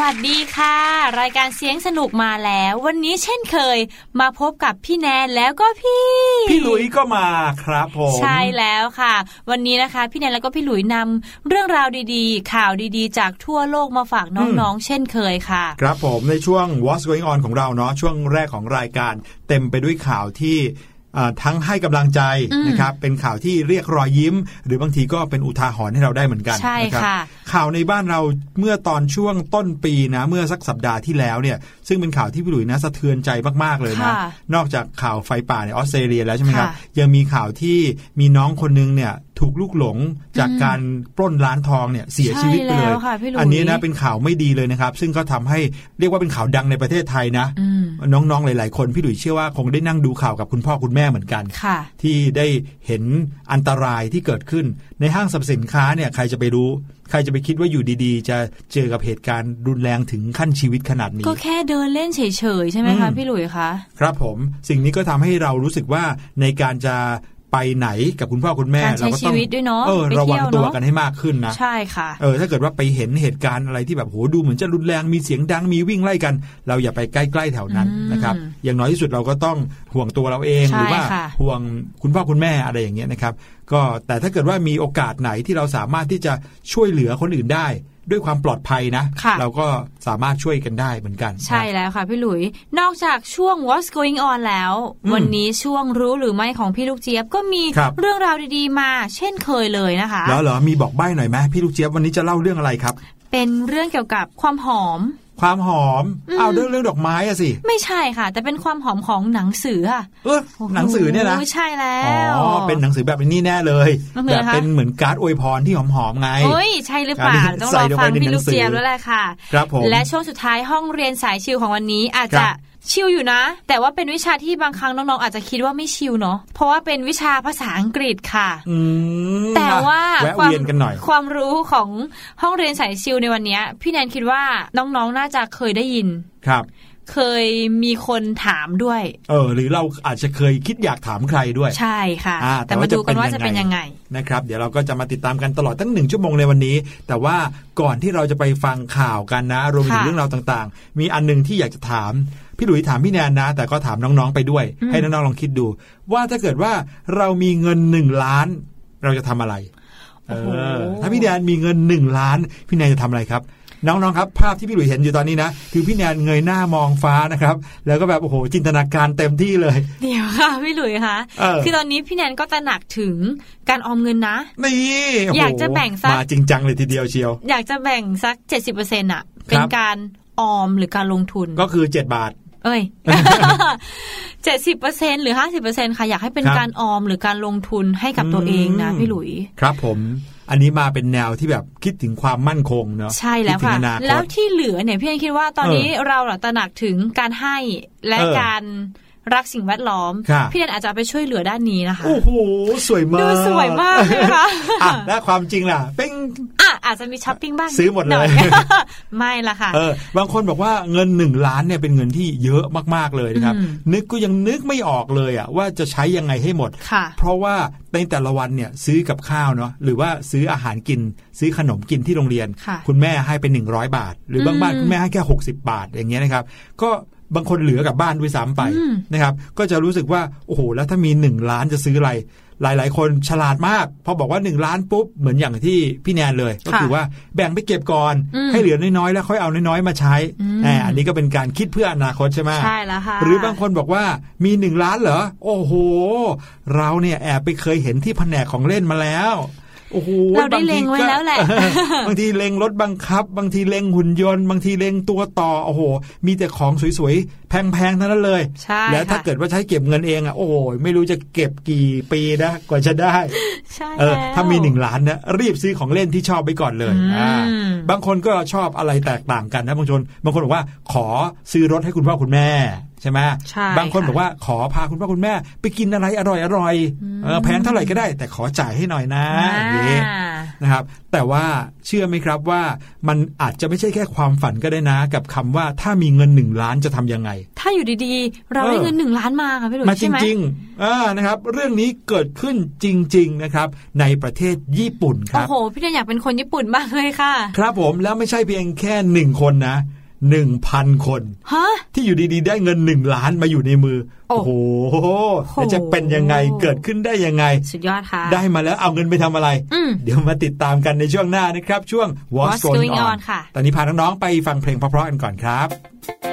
วัสดีค่ะ รายการเสียงสนุกมาแล้ว วันนี้เช่นเคย มาพบกับพี่แนนแล้วก็พี่ พี่หลุยก็มาครับผมใช่แล้วค่ะ วันนี้นะคะ พี่แนนแล้วก็พี่หลุยนำเรื่องราวดีๆ ข่าวดีๆ จากทั่วโลกมาฝากน้องๆ เช่นเคยค่ะ ครับผมในช่วง What's Going On ของเราเนาะช่วงแรกของรายการเต็มไปด้วยข่าวที่อ่าทั้งให้กำลังใจอืมนะครับเป็นข่าวที่เรียกรอยยิ้ม หรือบางทีก็เป็นอุทาหรณ์ให้เราได้เหมือนกันใช่นรับค่ะ ข่าวในบ้านเราเมื่อตอนช่วงต้นปีนะ เมื่อสักสัปดาห์ที่แล้วเนี่ย ซึ่งเป็นข่าวที่พี่หลุยนะสะเทือนใจมากๆเลยนะค่ะนอกจากข่าวไฟป่าในออสเตรเลียแล้วใช่ไหมครับค่ะยังมีข่าวที่มีน้องคนนึงเนี่ยถูกลูกหลงจากอืมการปล้นร้านทองเนี่ยเสียชีวิตไปเลยใช่แล้วค่ะพี่หลุยอันนี้นะเป็นข่าวไม่ดีเลยนะครับ ซึ่งก็ทำให้เรียกว่าเป็นข่าวดังในประเทศไทยนะอืมน้องๆหลาย ๆ คนพี่หลุยเชื่อว่าคงได้นั่งดูข่าวกับคุณพ่อคุณแม่เหมือนกันค่ะที่ได้เห็นอันตรายที่เกิดขึ้นในห้างสรรพสินค้าเนี่ยใครจะไปรู้ ใครจะไปคิดว่าอยู่ดีๆ จะเจอกับเหตุการณ์รุนแรงถึงขั้นชีวิตขนาดนี้ ก็แค่เดินเล่นเฉยๆ ใช่ไหมคะอืมพี่หลุยคะ ครับผม สิ่งนี้ก็ทำให้เรารู้สึกว่าในการจะ ไปไหนกับคุณพ่อคุณแม่การใช้เราก็ชีต้องวิตด้วยเนาะเออไประวัเที่งยวตัวเนาะกันให้มากขึ้นนะใช่ค่ะเออถ้าเกิดว่าไปเห็นเหตุการณ์อะไรที่แบบโหดูเหมือนจะรุนแรงมีเสียงดังมีวิ่งไล่กัน เราอย่าไปใกล้ๆแถวนั้นอืมนะครับอย่างน้อยที่สุดเราก็ต้องห่วงตัวเราเองใช่หรือว่าค่ะห่วงคุณพ่อคุณแม่อะไรอย่างเงี้ยนะครับ ก็แต่ถ้าเกิดว่ามีโอกาสไหนที่เราสามารถที่จะช่วยเหลือคนอื่นได้ ด้วยความปลอดภัยนะค่ะเราก็สามารถช่วยกันได้เหมือนกันนะใช่แล้วค่ะพี่หลุย นอกจากช่วง What's Going On แล้วอืมวันนี้ช่วงรู้หรือไม่ของพี่ลูกเจี๊ยบก็มีครับเรื่องราวดีๆมา เช่นเคยเลยนะคะ แล้วเหรอมีบอกใบ้หน่อยไหมพี่ลูกเจี๊ยบวันนี้จะเล่าเรื่องอะไรครับ เป็นเรื่องเกี่ยวกับความหอม ความหอมอืมเอาเรื่องเรื่องดอกไม้อะสิ ไม่ใช่ค่ะ แต่เป็นความหอมของหนังสือค่ะเออหนังสือเนี่ยนะโโใช่แล้อ๋วอเป็นหนังสือแบบนี้แน่เลยมันคือแบอะไรบคะเป็นเหมือนการ์ดอวยพรที่หอมๆไงเฮ้ยใช่หรือเปล่าอันนี้ต้องใส่รอลงฟัไปงในพี่หนัลูงกสือเจี๊ยบแล้วแหละค่ะ ครับผมและช่วงสุดท้ายห้องเรียนสายชิลของวันนี้อาจครัจะบ ชิลอยู่นะ แต่ว่าเป็นวิชาที่บางครั้งน้องๆอาจจะคิดว่าไม่ชิลเนาะเพราะว่าเป็นวิชาภาษาอังกฤษค่ะอืมแต่ว่าแวะความเวียนกันหน่อยความรู้ของห้องเรียนสายชิลในวันนี้พี่แนนคิดว่าน้องๆน่าจะเคยได้ยินครับเคยมีคนถามด้วย เออ หรือเราอาจจะเคยคิดอยากถามใครด้วย ใช่ค่ะอ่าแต่แต่มาว่าจะดูกันว่าเป็นจะยังไงเป็นยังไงนะครับ เดี๋ยวเราก็จะมาติดตามกันตลอดทั้งหนึ่งชั่วโมงในวันนี้ แต่ว่าก่อนที่เราจะไปฟังข่าวกันนะ รวมถึงค่ะเรื่องราวต่างๆ มีอันหนึงที่อยากจะถาม พี่หลุยถามพี่แนนนะ แต่ก็ถามน้องๆไปด้วยอืมให้น้องๆลองคิดดู ว่าถ้าเกิดว่าเรามีเงินหนึ่งล้าน เราจะทำอะไรเออถ้าพี่แนนมีเงินหนึ่งล้าน พี่แนนจะทำอะไรครับน้องๆครับภาพที่พี่หลุยเห็นอยู่ตอนนี้นะ คือพี่แนนเงยหน้ามองฟ้านะครับ แล้วก็แบบโอ้โหจินตนาการเต็มที่เลย เดี๋ยวค่ะพี่หลุยคะเออคือตอนนี้พี่แนนก็ตระหนักถึงการออมเงินนะนี่โโหอยากจะแบ่งสักมาจริงจังเลยทีเดียวเชียว อยากจะแบ่งสัก 70%อะเป็นการออมหรือการลงทุนก็คือ 7 บาท เอ้ยเจ็ดสิบเปอร์เซ็นหรือห้าสิบเปอร์เซ็นค่ะ อยากให้เป็นครับการออมหรือการลงทุนให้กับตัวเองนะอืมพี่หลุย ครับผม อันนี้มาเป็นแนวที่แบบคิดถึงความมั่นคงเนาะใช่แล้วดถึงค่ะอนาคแล้วตที่เหลือเนี่ยพี่แอนคิดว่าตอนนี้เราอะตระหนักถึงการให้และเออการ รักสิ่งแวดล้อมครับพี่แอนอาจจะเอาไปช่วยเหลือด้านนี้นะคะ โอ้โห สวยมาก ดูสวยมากเลยค่ะอะและความจริงล่ะเป็นอะอาจจะมีช้อปปิ้งบ้าง ซื้อหมดเลยน่อไม่ละค่ะ เออ บางคนบอกว่าเงินหนึ่งล้านเนี่ยเป็นเงินที่เยอะมากๆเลยนะครับอืมนึกก็ยังนึกไม่ออกเลยอะว่าจะใช้ยังไงให้หมดค่ะเพราะว่าในแต่ละวันเนี่ยซื้อกับข้าวเนาะหรือว่าซื้ออาหารกิน ซื้อขนมกินที่โรงเรียนค่ะคุณแม่ให้เป็น100 บาท หรือบางบ้านอืมคุณแม่ให้แค่ 60 บาทอย่างเงี้ยนะครับ ก็ บางคนเหลือกลับบ้านด้วยซ้ำไปอืมนะครับ ก็จะรู้สึกว่าโอ้โหแล้วถ้ามี 1 ล้านจะซื้ออะไร หลาย ๆ คนฉลาดมาก พอบอกว่า 1 ล้านปุ๊บเหมือนอย่างที่พี่แนนเลย ก็คือว่าแบ่งไปเก็บก่อนอืมให้เหลือน้อย ๆ แล้วค่อยเอาน้อย ๆ มาใช้อืมแหมอันนี้ก็เป็นการคิดเพื่ออนาคตใช่ไหมใช่แล้วค่ะหรือบางคนบอกว่ามีหนึ่งล้านเหรอ โอ้โห เราเนี่ยแอบไปเคยเห็นที่แผนกของเล่นมาแล้ว โอ้โหเราได้บทีเล็งไว้ก็แล้วแหละ บางทีเล็งรถบังคับ บางทีเล็งหุ่นยนต์ บางทีเล็งตัวต่อ โอ้โห มีแต่ของสวยๆ แพงๆทั้งนั้นเลยใช่แล้วถ้าค่ะเกิดว่าใช้เก็บเงินเองอะ โอ้โหไม่รู้จะเก็บกี่ปีนะ กว่าจะได้ ใช่เออแล้วถ้ามีหนึ่งล้านนะ รีบซื้อของเล่นที่ชอบไปก่อนเลยอืมอ่าบางคนก็ชอบอะไรแตกต่างกันนะบางคนบางคนบอกว่าขอซื้อรถให้คุณพ่อคุณแม่ ใช่ไหมใช่บางคนค่ะบอกว่าขอพาคุณพ่อคุณแม่ ไปกินอะไรอร่อยอร่อยอืมเออแพงเท่าไหร่ก็ได้ แต่ขอจ่ายให้หน่อยนะอย่างนี้นะครับ แต่ว่าเชื่อไหมครับว่ามันอาจจะไม่ใช่แค่ความฝันก็ได้นะ กับคำว่าถ้ามีเงินหนึ่งล้านจะทำยังไง ถ้าอยู่ดีๆ เราได้เออเงินหนึ่งล้านมาค่ะพี่หลุยมาจใช่ไหมริงๆอ่านะครับ เรื่องนี้เกิดขึ้นจริง ๆนะครับ ในประเทศญี่ปุ่นคโอ้รับโหพี่เดนอยากเป็นคนญี่ปุ่นมากเลยค่ะ ครับผมแล้วไม่ใช่เพียงแค่หนึ่งคนนะ หนึ่งพันคนฮะที่อยู่ดีๆ ได้เงินหนึ่งล้านมาอยู่ในมือโอ้โอ้โหแล้วจะเป็นยังไงเกิดขึ้นได้ยังไง สุดยอดค่ะ ได้มาแล้วเอาเงินไปทำอะไรอืมเดี๋ยวมาติดตามกันในช่วงหน้านะครับ ช่วง What's What's Going Going On On ค่ะ ตอนนี้พาน้องๆไปฟังเพลงเพราะๆกันก่อนครับ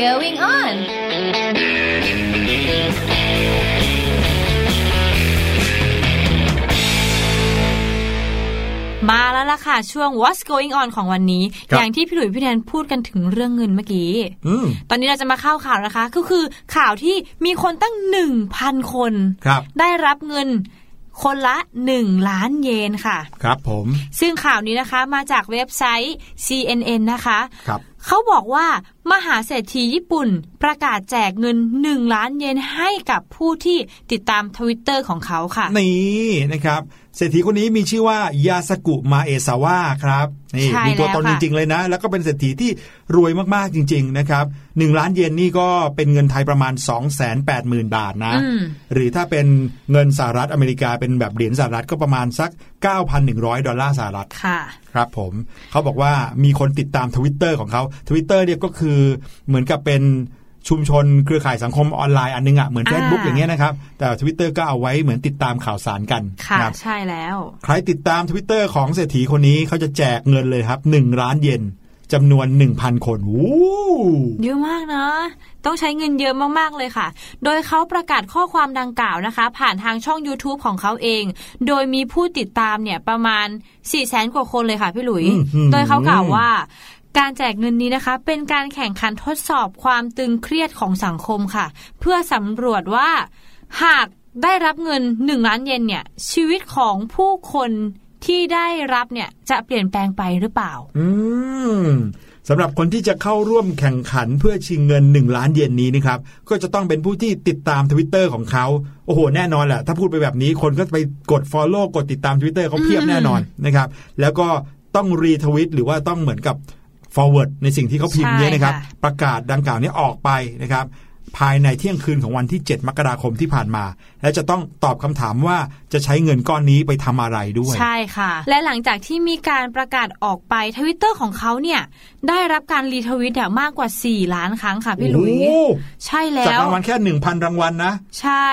going on? มาแล้วล่ะค่ะ ช่วง What's Going On ของวันนี้ครับอย่างที่พี่หลุยพี่แดนพูดกันถึงเรื่องเงินเมื่อกี้อืมตอนนี้เราจะมาเข้าข่าวนะคะ ก็คือข่าวที่มีคนตั้งหนึ่งพันคนครับได้รับเงินคนละ 1 ล้านเยนค่ะ ครับผม ซึ่งข่าวนี้นะคะมาจากเว็บไซต์ CNN นะคะ ครับเขาบอกว่า มหาเศรษฐีญี่ปุ่นประกาศแจกเงิน 1 ล้านเยนให้กับผู้ที่ติดตามทวิตเตอร์ของเขาค่ะ นี่นะครับ เศรษฐีคนนี้มีชื่อว่ายาสกุมาเอซาวะครับนี่ใช่มีตัวตนแล้วจค่ะริง ๆ เลยนะ แล้วก็เป็นเศรษฐีที่รวยมากๆจริง ๆ นะครับหนึ่งล้านเยนนี่ก็เป็นเงินไทยประมาณ 2 8 0 0 0 0 บาทนะอืมหรือถ้าเป็นเงินสหรัฐอเมริกาเป็นแบบเหรียญสหรัฐก็ประมาณสัก 9,100 ดอลลาร์สหรัฐค่ะครับผมเขาบอกว่ามีคนติดตามทวิตเตอร์ของเขาทวิตเตอร์เนี่ยก็คือเหมือนกับเป็น ชุมชนเครือข่ายสังคมออนไลน์อันนึงอะ่ะเหมือนอ่า Facebook อย่างเงี้ยนะครับ แต่ทวิตเตอร์ก็เอาไว้เหมือนติดตามข่าวสารกันค่ะนะครับใช่แล้ว ใครติดตามทวิตเตอร์ของเศรษฐีคนนี้เขาจะแจกเงินเลยครับ1ล้านเยนจำนวน 1,000 คนวู้เยอะมากนะ ต้องใช้เงินเยอะมากๆเลยค่ะ โดยเขาประกาศข้อความดังกล่าวนะคะ ผ่านทางช่อง YouTube ของเขาเอง โดยมีผู้ติดตามเนี่ยประมาณ4 0 0แสนกว่าคนเลยค่ะพี่หลุย โดยเขากล่าวว่า การแจกเงินนี้นะคะ เป็นการแข่งขันทดสอบความตึงเครียดของสังคมค่ะ เพื่อสำรวจว่า หากได้รับเงิน 1 ล้านเยนเนี่ย ชีวิตของผู้คนที่ได้รับเนี่ยจะเปลี่ยนแปลงไปหรือเปล่า อืมสำหรับคนที่จะเข้าร่วมแข่งขันเพื่อชิงเงิน 1 ล้านเยนนี้นะครับ ก็จะต้องเป็นผู้ที่ติดตามทวิตเตอร์ของเขา โอ้โห แน่นอนแหละ ถ้าพูดไปแบบนี้คนก็ไปกด Follow กดติดตาม Twitter เขาเพียบแน่นอนนะครับ แล้วก็ต้องรีทวิตหรือว่าต้องเหมือนกับ forward ในสิ่งที่เขาพิมพ์เนี่ยนะครับใช่ค่ะประกาศดังกล่าวนี้ออกไปนะครับ ภายในเที่ยงคืนของวันที่ 7 มกราคมที่ผ่านมา และจะต้องตอบคำถามว่าจะใช้เงินก้อนนี้ไปทำอะไรด้วย ใช่ค่ะ และหลังจากที่มีการประกาศออกไปทวิตเตอร์ของเขาเนี่ย ได้รับการรีทวิตเนี่ยมากกว่า 4 ล้านครั้งค่ะพี่หลุยโอ้ใช่แล้จากวรางวัลแค่ 1,000 รางวัลนะ ใช่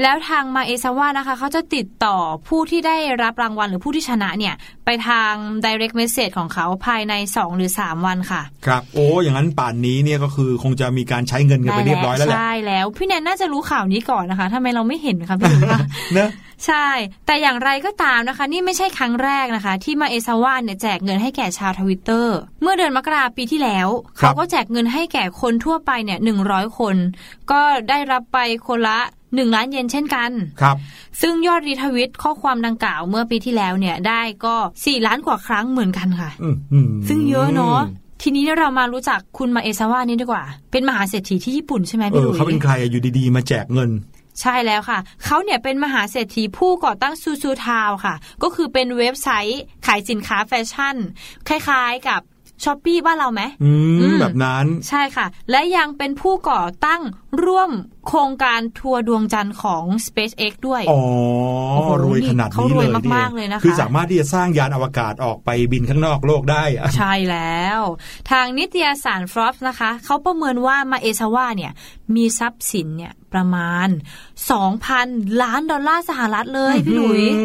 แล้วทางมาเอซาวะนะคะเขาจะติดต่อผู้ที่ได้รับรางวัลหรือผู้ที่ชนะเนี่ย ไปทาง direct message ของเขาภายใน 2 หรือ 3 วันค่ะ ครับโอ้อย่างนั้นป่านนี้เนี่ยก็คือคงจะมีการใช้เงินกันไปเรียบร้อยแล้วแหละใช่แล้วพี่แนนน่าจะรู้ข่าวนี้ก่อนนะคะทำไมเราไม่เห็นคะพี่หลุยคะเนอะใช่ แต่อย่างไรก็ตามนะคะ นี่ไม่ใช่ครั้งแรกนะคะ ที่มาเอซาวะเนี่ยแจกเงินให้แก่ชาวทวิตเตอร์เมื่อเดือนมกราปีที่แล้วครับเขาก็แจกเงินให้แก่คนทั่วไปเนี่ยหนึ่งร้อยคน ก็ได้รับไปคนละ หนึ่งล้านเยนเช่นกันครับ ซึ่งยอดรีทวิตข้อความดังกล่าวเมื่อปีที่แล้วเนี่ยได้ก็สี่ล้านกว่าครั้งเหมือนกันค่ะอื้อหือซึ่งเยอะเนาะทีนี้เรามารู้จักคุณมาเอซาวะนี่ดีกว่า เป็นมหาเศรษฐีที่ญี่ปุ่นใช่ไหมเอพี่หอลุยเขาเป็นใครอะอยู่ดีๆ มาแจกเงิน ใช่แล้วค่ะ เขาเนี่ยเป็นมหาเศรษฐีผู้ก่อตั้งซูซูทาวค่ะ ก็คือเป็นเว็บไซต์ขายสินค้าแฟชั่น คล้ายๆกับ Shopee บ้านเราไหมอือืมแบบนั้น ใช่ค่ะ และยังเป็นผู้ก่อตั้งร่วมโครงการทัวร์ดวงจันทร์ของ SpaceX ด้วย อ๋อโอ้โหรวยขนาดเขานี้รวยเลยมากๆเลยนะคะคือสามารถที่จะสร้างยานอวกาศออกไปบินข้างนอกโลกได้อะใช่แล้ว ทางนิตยสารฟรอปนะคะ เขาประเมินว่ามาเอซาวะเนี่ย มีทรัพย์สินเนี่ยประมาณ 2,000 ล้านดอลลาร์สหรัฐเลยพี่หลุยอื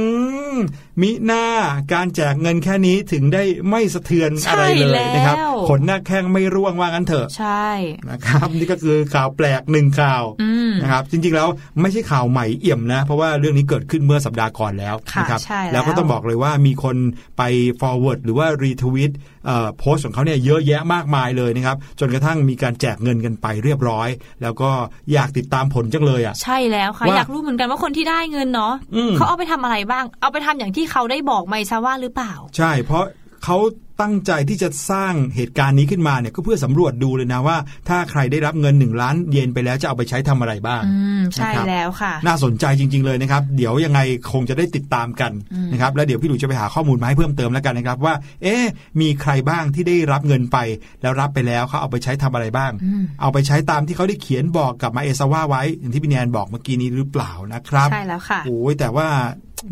มมิหน้าการแจกเงินแค่นี้ถึงได้ไม่สะเทือนอะไรเลยนะครับใช่แล้วขนหน้าแข้งไม่ร่วงว่างั้นเถอะ ใช่นะครับ นี่ก็คือข่าวแปลกหนึ่งข่าวอืมนะครับจริงๆแล้วไม่ใช่ข่าวใหม่เอี่ยมนะ เพราะว่าเรื่องนี้เกิดขึ้นเมื่อสัปดาห์ก่อนแล้วค่ะนะครับใช่แล้วแล้วก็ต้องบอกเลยว่ามีคนไป forward หรือว่า retweet เอ่อโพสต์ของเขาเนี่ยเยอะแยะมากมายเลยนะครับจนกระทั่งมีการแจกเงินกันไปเรียบร้อย แล้วก็อยากติดตามผลจังเลยอะใช่แล้วค่ะว่าอยากรู้เหมือนกันว่าคนที่ได้เงินเนาะอืมเขาเอาไปทำอะไรบ้าง เอาไปทำอย่างที่เขาได้บอกไมซาว่าหรือเปล่า ใช่เพราะ เขาตั้งใจที่จะสร้างเหตุการณ์นี้ขึ้นมาเนี่ยก็เพื่อสำรวจดูเลยนะว่า ถ้าใครได้รับเงินหนึ่งล้านเยนไปแล้วจะเอาไปใช้ทำอะไรบ้างอืมใช่นะครับแล้วค่ะ น่าสนใจจริง ๆเลยนะครับ เดี๋ยวยังไงคงจะได้ติดตามกันอืมนะครับแล้วเดี๋ยวพี่หลุยจะไปหาข้อมูลมาให้เพิ่มเติมแล้วกันนะครับว่า เอ๊ะมีใครบ้างที่ได้รับเงินไป แล้วรับไปแล้วเขาเอาไปใช้ทำอะไรบ้างอืมเอาไปใช้ตามที่เขาได้เขียนบอกกับมาเอซาว่าไว้อย่างที่พี่แนนบอกเมื่อกี้นี้หรือเปล่านะครับใช่แล้วค่ะโอ้ยแต่ว่า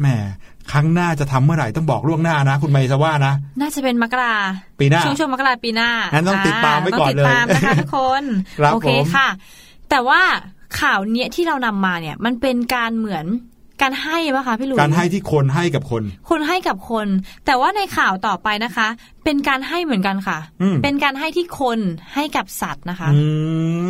แหม ครั้งหน้าจะทำเมื่อไหร่ต้องบอกล่วงหน้านะ คุณมาเอซาว่านะ น่าจะเป็นมกราปีหน้าช่วงช่วงมกราปีหน้างั้นต้องติดตามไว้ก่อนเลยต้องติดตามนะคะทุกคนครับโอเคผมค่ะ แต่ว่าข่าวเนี้ยที่เรานำมาเนี่ย มันเป็นการเหมือนการให้ปะคะพี่หลุยการให้ที่คนให้กับคน คนให้กับคน แต่ว่าในข่าวต่อไปนะคะ เป็นการให้เหมือนกันค่ะอืมเป็นการให้ที่คนให้กับสัตว์นะคะอื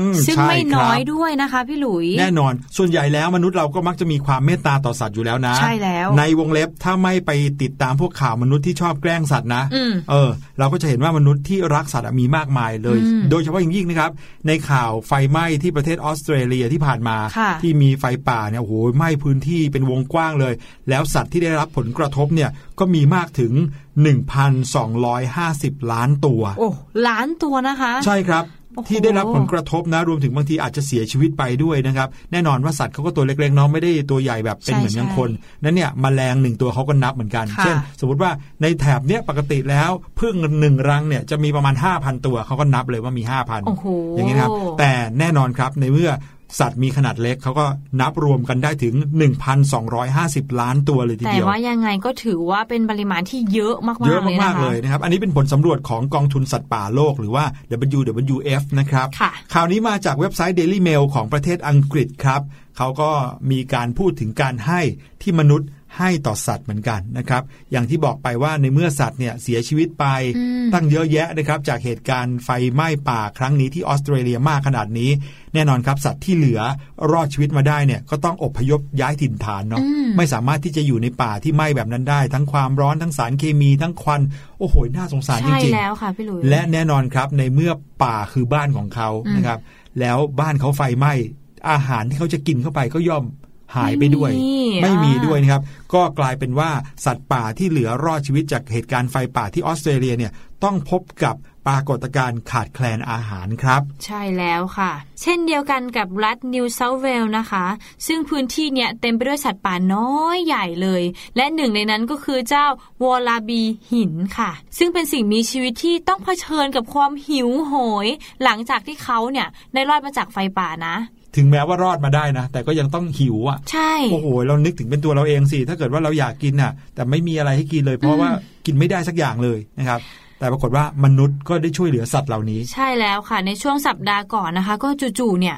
มซึ่งใช่ไม่ครับน้อยด้วยนะคะพี่หลุย แน่นอน ส่วนใหญ่แล้วมนุษย์เราก็มักจะมีความเมตตาต่อสัตว์อยู่แล้วนะ ใช่แล้ว ในวงเล็บถ้าไม่ไปติดตามพวกข่าวมนุษย์ที่ชอบแกล้งสัตว์นะอืมเออ เราก็จะเห็นว่ามนุษย์ที่รักสัตว์อะมีมากมายเลยอืมโดยเฉพาะอย่างยิ่งนะครับ ในข่าวไฟไหม้ที่ประเทศออสเตรเลียที่ผ่านมาค่ะที่มีไฟป่าเนี่ยโอ้โหไหม้พื้นที่เป็นวงกว้างเลย แล้วสัตว์ที่ได้รับผลกระทบเนี่ยก็มีมากถึง 1,250 ล้านตัว โอ้ล้านตัวนะคะ ใช่ครับโอ้โหที่ได้รับผลกระทบนะรวมถึงบางทีอาจจะเสียชีวิตไปด้วยนะครับ แน่นอนว่าสัตว์เขาก็ตัวเล็กๆเนาะไม่ได้ตัวใหญ่แบบเป็นใช่เหมือนอย่างใช่คนนั้นเนี่ยมแมลงหนึ่งตัวเขาก็นับเหมือนกันค่ะเช่น สมมติว่าในแถบเนี้ยปกติแล้วพึ่งหนึ่งรังเนี่ยจะมีประมาณ 5,000 ตัวเขาก็นับเลยว่ามี 5,000โอ้โหอย่างนี้นะครับแต่แน่นอนครับในเมื่อ สัตว์มีขนาดเล็กเขาก็นับรวมกันได้ถึง 1,250 ล้านตัวเลยทีแต่เดียวว่ายังไงก็ถือว่าเป็นปริมาณที่เยอะมากๆเยอะเลยนะมากคะๆเลยนะครับ อันนี้เป็นผลสำรวจของกองทุนสัตว์ป่าโลกหรือว่า WWF นะครับค่ะข่าวนี้มาจากเว็บไซต์ Daily Mail ของประเทศอังกฤษครับเขาก็มีการพูดถึงการให้ที่มนุษย์ ให้ต่อสัตว์เหมือนกันนะครับ อย่างที่บอกไปว่าในเมื่อสัตว์เนี่ยเสียชีวิตไปอืมตั้งเยอะแยะนะครับ จากเหตุการณ์ไฟไหม้ป่าครั้งนี้ที่ออสเตรเลียมากขนาดนี้ แน่นอนครับสัตว์ที่เหลือรอดชีวิตมาได้เนี่ยก็ต้องอพยพย้ายถิ่นฐานเนาะอืมไม่สามารถที่จะอยู่ในป่าที่ไหม้แบบนั้นได้ ทั้งความร้อนทั้งสารเคมีทั้งควันโอ้โหน่าสงสารจใช่ริงๆแล้วค่ะพี่หลุยและแน่นอนครับในเมื่อป่าคือบ้านของเขาอืมนะครับ แล้วบ้านเขาไฟไหม้อาหารที่เขาจะกินเข้าไปก็ย่อม หายไปด้วย ไม่มีไม่มีอ่าด้วยนะครับ ก็กลายเป็นว่าสัตว์ป่าที่เหลือรอดชีวิตจากเหตุการณ์ไฟป่าที่ออสเตรเลียเนี่ยต้องพบกับปรากฏการณ์ขาดแคลนอาหารครับ ใช่แล้วค่ะ เช่นเดียวกันกับรัฐนิวเซาท์เวลนะคะ ซึ่งพื้นที่เนี่ยเต็มไปด้วยสัตว์ป่าน้อยใหญ่เลย และหนึ่งในนั้นก็คือเจ้าวอลาบีหินค่ะ ซึ่งเป็นสิ่งมีชีวิตที่ต้องเผชิญกับความหิวโหย หลังจากที่เขาเนี่ยได้รอดมาจากไฟป่านะ ถึงแม้ว่ารอดมาได้นะ แต่ก็ยังต้องหิวอะใช่โอ้โหเรานึกถึงเป็นตัวเราเองสิ ถ้าเกิดว่าเราอยากกินน่ะ แต่ไม่มีอะไรให้กินเลย เพราะว่ากินไม่ได้สักอย่างเลยนะครับแต่ปรากฏว่ามนุษย์ก็ได้ช่วยเหลือสัตว์เหล่านี้ ใช่แล้วค่ะ ในช่วงสัปดาห์ก่อนนะคะ ก็จู่ๆเนี่ย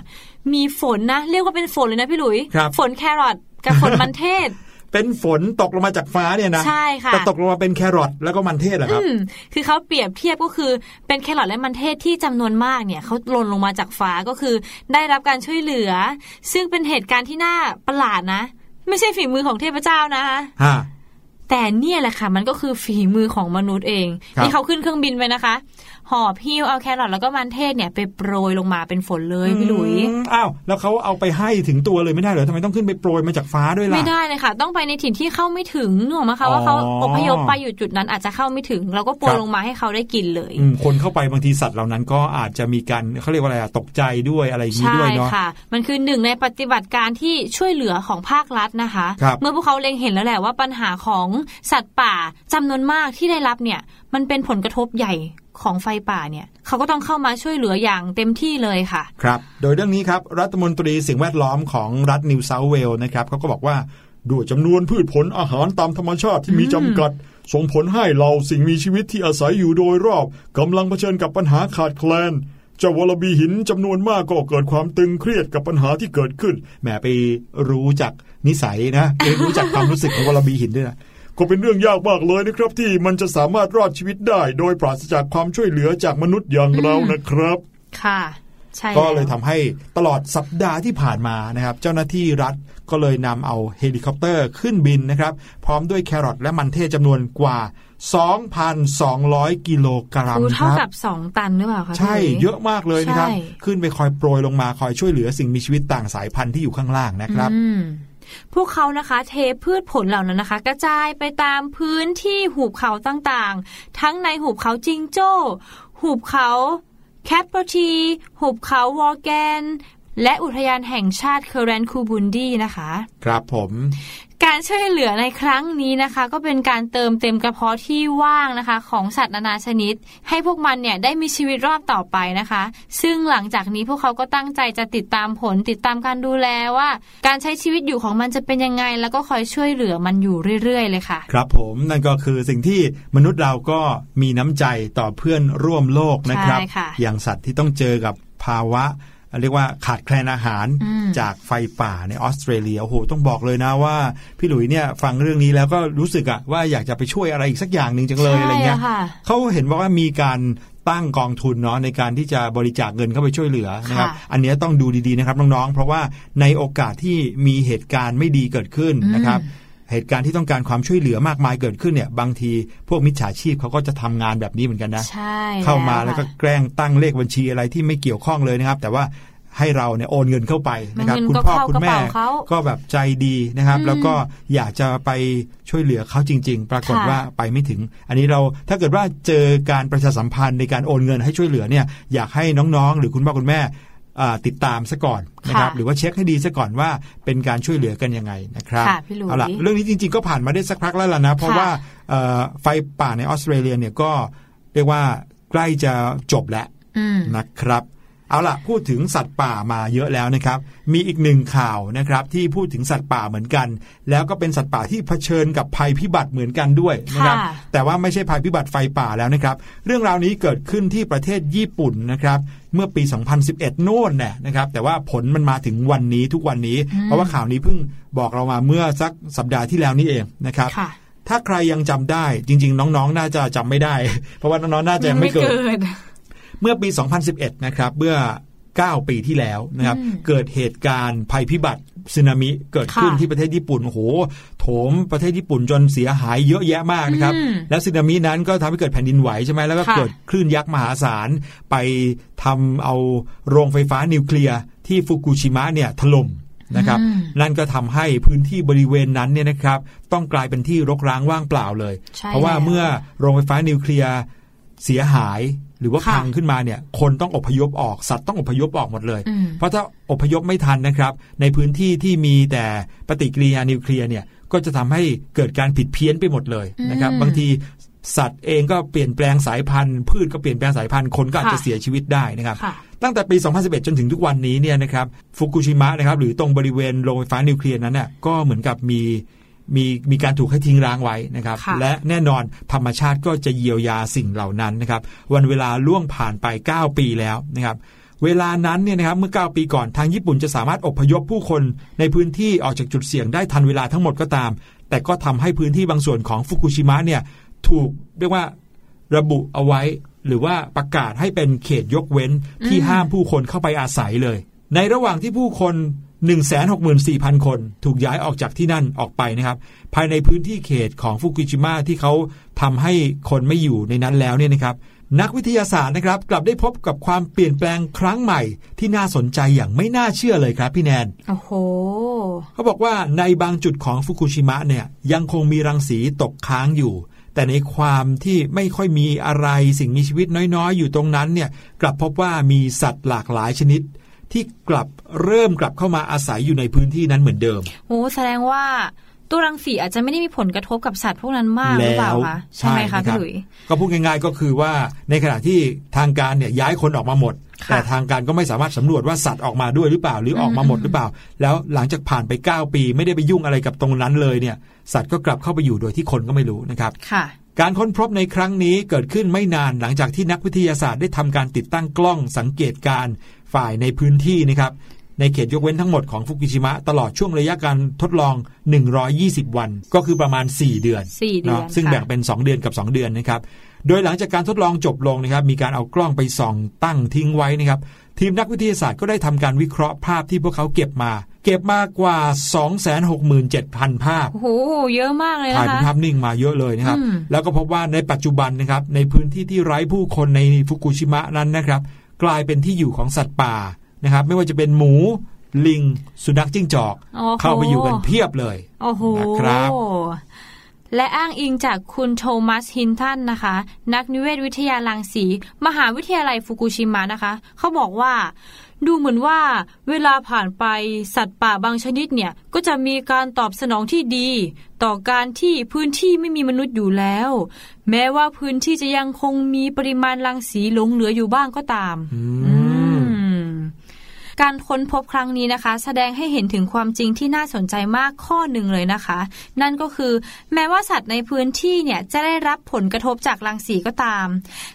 มีฝนนะ เรียกว่าเป็นฝนเลยนะพี่หลุยครับฝนแครอทกับฝนมันเทศ เป็นฝนตกลงมาจากฟ้าเนี่ยนะใช่ค่ะแต่ตกลงมาเป็นแครอทแล้วก็มันเทศเหรอครับอืมคือเขาเปรียบเทียบก็คือเป็นแครอทและมันเทศที่จำนวนมากเนี่ยเขาหล่นลงมาจากฟ้าก็คือ ได้รับการช่วยเหลือ ซึ่งเป็นเหตุการณ์ที่น่าประหลาดนะ ไม่ใช่ฝีมือของเทพเจ้านะคะฮะแต่เนี่ยแหละค่ะ มันก็คือฝีมือของมนุษย์เองครับนี่เขาขึ้นเครื่องบินไปนะคะ หอบพิ้วเอาแครอทแล้วก็มันเทศเนี่ยไปโปรยลงมาเป็นฝนเลยพี่หลุยอืมอ้าวแล้วเขาเอาไปให้ถึงตัวเลยไม่ได้เหรอทำไมต้องขึ้นไปโปรยมาจากฟ้าด้วยล่ะไม่ได้เลยค่ะ ต้องไปในถิ่นที่เข้าไม่ถึงนึกออกไหมคะว่าเขาอ๋ออพยพไปอยู่จุดนั้นอาจจะเข้าไม่ถึง เราก็โปรครัยบลงมาให้เขาได้กินเลยอืมคนเข้าไปบางทีสัตว์เหล่านั้นก็อาจจะมีการเขาเรียกว่าอะไรอะตกใจด้วยอะไรอย่างนี้ใช่ด้วยเนาะค่ะ มันคือหนึ่งในปฏิบัติการที่ช่วยเหลือของภาครัฐนะคะครับเมื่อพวกเขาเล็งเห็นแล้วแหละว่าปัญหาของสัตว์ป่าจำนวนมากที่ได้รับเนี่ย มันเป็นผลกระทบใหญ่ ของไฟป่าเนี่ยเขาก็ต้องเข้ามาช่วยเหลืออย่างเต็มที่เลยค่ะ ครับ โดยเรื่องนี้ครับรัฐมนตรีสิ่งแวดล้อมของรัฐนิวเซาเวลส์นะครับเขาก็บอกว่าด้วยจำนวนพืชผลอาหารตามธรรมชาติที่มีจำกัด ส่งผลให้เราสิ่งมีชีวิตที่อาศัยอยู่โดยรอบกำลังเผชิญกับปัญหาขาดแคลนเจ้าวอลลาบีหินจำนวนมากก็เกิดความตึงเครียดกับปัญหาที่เกิดขึ้นแหมไปรู้จักนิสัยนะไปรู้จักความรู้สึกของวอลลาบีหินด้วยนะ ก็เป็นเรื่องยากมากเลยนะครับ ที่มันจะสามารถรอดชีวิตได้ โดยปราศจากความช่วยเหลือจากมนุษย์อย่างเรานะครับ ค่ะใช่ก็แวเลยทำให้ตลอดสัปดาห์ที่ผ่านมานะครับ เจ้าหน้าที่รัฐก็เลยนำเอาเฮลิคอปเตอร์ขึ้นบินนะครับ พร้อมด้วยแครอทและมันเทศจำนวนกว่า 2,200 กิโลกรัมคือคเท่ารับกับสองตันหรือเปล่าคะใช่พี่หลุเยอะมากเลยนะครับใช่ขึ้นไปคอยโปรยลงมาคอยช่วยเหลือสิ่งมีชีวิตต่างสายพันธุ์ที่อยู่ข้างล่างนะครับอืม พวกเขานะคะเทพืชผลเหล่านั้นนะคะ กระจายไปตามพื้นที่หุบเขาต่างๆ ทั้งในหุบเขาจิงโจ้ หุบเขาแคเพอร์ทีหุบเขาวอลแกนและอุทยานแห่งชาติเคอร์แรนคูบุนดีนะคะ ครับผม การช่วยเหลือในครั้งนี้นะคะ ก็เป็นการเติมเต็มกระเพาะที่ว่างนะคะ ของสัตว์นานาชนิด ให้พวกมันเนี่ยได้มีชีวิตรอบต่อไปนะคะ ซึ่งหลังจากนี้พวกเขาก็ตั้งใจจะติดตามผลติดตามการดูแลว่า การใช้ชีวิตอยู่ของมันจะเป็นยังไง แล้วก็คอยช่วยเหลือมันอยู่เรื่อยๆ เลยค่ะ ครับผมนั่นก็คือสิ่งที่มนุษย์เราก็มีน้ำใจต่อเพื่อนร่วมโลกนะครับใช่ค่ะอย่างสัตว์ที่ต้องเจอกับภาวะ เรียกว่าขาดแคลนอาหารอืมจากไฟป่าในออสเตรเลียโอ้โหต้องบอกเลยนะว่า พี่หลุยเนี่ยฟังเรื่องนี้แล้วก็รู้สึกอะว่าอยากจะไปช่วยอะไรอีกสักอย่างหนึ่งจังเลยอะไรเงี้ยใช่ค่ะเขาเห็นบอกว่ามีการตั้งกองทุนเนาะในการที่จะบริจาคเงินเข้าไปช่วยเหลือนะครับค่ะอันเนี้ยต้องดูดีๆนะครับน้องๆเพราะว่าในโอกาสที่มีเหตุการณ์ไม่ดีเกิดขึ้นนะครับ เหตุการณ์ที่ต้องการความช่วยเหลือมากมายเกิดขึ้นเนี่ยบางทีพวกมิจฉาชีพเขาก็จะทำงานแบบนี้เหมือนกันนะใช่เข้ามาแล้วก็ค่ะแกล้งตั้งเลขบัญชีอะไรที่ไม่เกี่ยวข้องเลยนะครับ แต่ว่าให้เราเนี่ยโอนเงินเข้าไปนะครับเงินคุณก็พ่อเข้าคุณแม่กระเป๋าเขาก็แบบใจดีนะครับอืมแล้วก็อยากจะไปช่วยเหลือเขาจริง ๆ ปรากฏค่ะว่าไปไม่ถึง อันนี้เราถ้าเกิดว่าเจอการประชาสัมพันธ์ในการโอนเงินให้ช่วยเหลือเนี่ยอยากให้น้องๆ หรือคุณพ่อคุณแม่อ่า ติดตามซะก่อนนะครับค่ะหรือว่าเช็คให้ดีซะก่อนว่าเป็นการช่วยเหลือกันยังไงนะครับค่ะพี่หลุยเอาล่ะเรื่องนี้จริงๆก็ผ่านมาได้สักพักแล้วล่ะนะ เพราะค่ะว่าเอ่อไฟป่าในออสเตรเลียเนี่ยก็เรียกว่าใกล้จะจบแล้วอืมนะครับ เอาล่ะพูดถึงสัตว์ป่ามาเยอะแล้วนะครับ มีอีกหนึ่งข่าวนะครับที่พูดถึงสัตว์ป่าเหมือนกัน แล้วก็เป็นสัตว์ป่าที่เผชิญกับภัยพิบัติเหมือนกันด้วยนะครับค่ะแต่ว่าไม่ใช่ภัยพิบัติไฟป่าแล้วนะครับ เรื่องราวนี้เกิดขึ้นที่ประเทศญี่ปุ่นนะครับเมื่อปี 2011 โน่นน่ะนะครับ แต่ว่าผลมันมาถึงวันนี้ทุกวันนี้ เพราะว่าข่าวนี้เพิ่งบอกเรามาเมื่อสักสัปดาห์ที่แล้วนี่เองนะครับค่ะถ้าใครยังจำได้จริง ๆ น้องๆ น่าจะจำไม่ได้ เพราะว่าน้องๆ น่าจะยังไม่เกิดด เมื่อปี 2011 นะครับเมื่อ 9 ปีที่แล้วนะครับอืมเกิดเหตุการณ์ภัยพิบัติสึนามิเกิดขึ้นค่ะที่ประเทศญี่ปุ่นโอ้โหโถมประเทศญี่ปุ่นจนเสียหายเยอะแยะมากนะครับอืมแล้วสึนามินั้นก็ทำให้เกิดแผ่นดินไหวใช่ไหมแล้วก็ค่ะเกิดคลื่นยักษ์มหาศาลไปทำเอาโรงไฟฟ้านิวเคลียร์ที่ฟุกุชิมะเนี่ยถล่มนะครับอืมนั่นก็ทำให้พื้นที่บริเวณนั้นเนี่ยนะครับ ต้องกลายเป็นที่รกร้างว่างเปล่าเลยใช่เพราะว่าแล้วเมื่อโรงไฟฟ้านิวเคลียร์เสียหาย หรือว่าค่ะพังขึ้นมาเนี่ย คนต้องอพยพออกสัตว์ต้องอพยพออกหมดเลยอืมเพราะถ้าอพยพไม่ทันนะครับ ในพื้นที่ที่มีแต่ปฏิกิริยานิวเคลียร์เนี่ยก็จะทำให้เกิดการผิดเพี้ยนไปหมดเลยนะครับอืมบางทีสัตว์เองก็เปลี่ยนแปลงสายพันธุ์ พืชก็เปลี่ยนแปลงสายพันธุ์คนก็อาจจะค่ะเสียชีวิตได้นะครับค่ะตั้งแต่ปี 2011 จนถึงทุกวันนี้เนี่ยนะครับฟุกุชิมะนะครับหรือตรงบริเวณโรงไฟฟ้านิวเคลียร์นั้นน่ะก็เหมือนกับมี มีมีการถูกให้ทิ้งร้างไว้นะครับค่ะและแน่นอนธรรมชาติก็จะเยียวยาสิ่งเหล่านั้นนะครับ วันเวลาล่วงผ่านไป 9 ปีแล้วนะครับเวลานั้นเนี่ยนะครับเมื่อ 9 ปีก่อนทางญี่ปุ่นจะสามารถอพยพผู้คนในพื้นที่ออกจากจุดเสี่ยงได้ทันเวลาทั้งหมดก็ตาม แต่ก็ทำให้พื้นที่บางส่วนของฟุกุชิมะเนี่ยถูกเรียกว่าระบุเอาไว้ หรือว่าประกาศให้เป็นเขตยกเว้นที่อืมห้ามผู้คนเข้าไปอาศัยเลย ในระหว่างที่ผู้คน 164,000 คนถูกย้ายออกจากที่นั่นออกไปนะครับ ภายในพื้นที่เขตของฟุกุชิมะที่เขาทำให้คนไม่อยู่ในนั้นแล้วเนี่ยนะครับ นักวิทยาศาสตร์นะครับ กลับได้พบกับความเปลี่ยนแปลงครั้งใหม่ ที่น่าสนใจอย่างไม่น่าเชื่อเลยครับพี่แนนโอ้โหเขาบอกว่าในบางจุดของฟุกุชิมะเนี่ยยังคงมีรังสีตกค้างอยู่ แต่ในความที่ไม่ค่อยมีอะไรสิ่งมีชีวิตน้อยๆ อยู่ตรงนั้นเนี่ยกลับพบว่ามีสัตว์หลากหลายชนิด ที่กลับเริ่มกลับเข้ามาอาศัยอยู่ในพื้นที่นั้นเหมือนเดิมโอ้แสดงว่าตัวรังสีอาจจะไม่ได้มีผลกระทบกับสัตว์พวกนั้นมากหรือเปล่าคะใช่ไหมคะนพี่รับหลุยก็พูดง่ายๆก็คือว่าในขณะที่ทางการเนี่ยย้ายคนออกมาหมดค่ะแต่ทางการก็ไม่สามารถสำรวจว่าสัตว์ออกมาด้วยหรือเปล่า หรือออกมาหมดหรือเปล่า แล้วหลังจากผ่านไป 9 ปี ไม่ได้ไปยุ่งอะไรกับตรงนั้นเลยเนี่ย สัตว์ก็กลับเข้าไปอยู่โดยที่คนก็ไม่รู้นะครับค่ะการค้นพบในครั้งนี้เกิดขึ้นไม่นานหลังจากที่นักวิทยาศาสตร์ได้ทำการติดตั้งกล้องสังเกตการณ์ ฝ่ายในพื้นที่นะครับในเขตยกเว้นทั้งหมดของฟุกุชิมะตลอดช่วงระยะการทดลอง 120 วัน ก็คือประมาณ 4 เดือนสี่เดือนเนาะซึ่งค่ะแบ่งเป็น 2 เดือนกับ 2 เดือนนะครับ โดยหลังจากการทดลองจบลงนะครับ มีการเอากล้องไปส่องตั้งทิ้งไว้นะครับ ทีมนักวิทยาศาสตร์ก็ได้ทำการวิเคราะห์ภาพที่พวกเขาเก็บมา เก็บมากว่า 267,000 ภาพ โอ้โห เยอะมากเลยถ่ายนะเป็นคะภาพนิ่งมาเยอะเลยนะครับอืมแล้วก็พบว่าในปัจจุบันนะครับ ในพื้นที่ที่ไร้ผู้คนในฟุกุชิมะนั้นนะครับ กลายเป็นที่อยู่ของสัตว์ป่านะครับ ไม่ว่าจะเป็นหมู ลิง สุนัขจิ้งจอกโอ้โหเข้าไปอยู่กันเพียบเลยโอ้โหนะครับและอ้างอิงจากคุณโทมัสฮินตันนะคะ นักนิเวศวิทยาลังสี มหาวิทยาลัยฟุกุชิมะนะคะ เขาบอกว่า ดูเหมือนว่าเวลาผ่านไปสัตว์ป่าบางชนิดเนี่ยก็จะมีการตอบสนองที่ดี ต่อการที่พื้นที่ไม่มีมนุษย์อยู่แล้ว แม้ว่าพื้นที่จะยังคงมีปริมาณรังสีหลงเหลืออยู่บ้างก็ตามอือืมมการค้นพบครั้งนี้นะคะ แสดงให้เห็นถึงความจริงที่น่าสนใจมากข้อหนึ่งเลยนะคะ นั่นก็คือ แม้ว่าสัตว์ในพื้นที่เนี่ยจะได้รับผลกระทบจากรังสีก็ตาม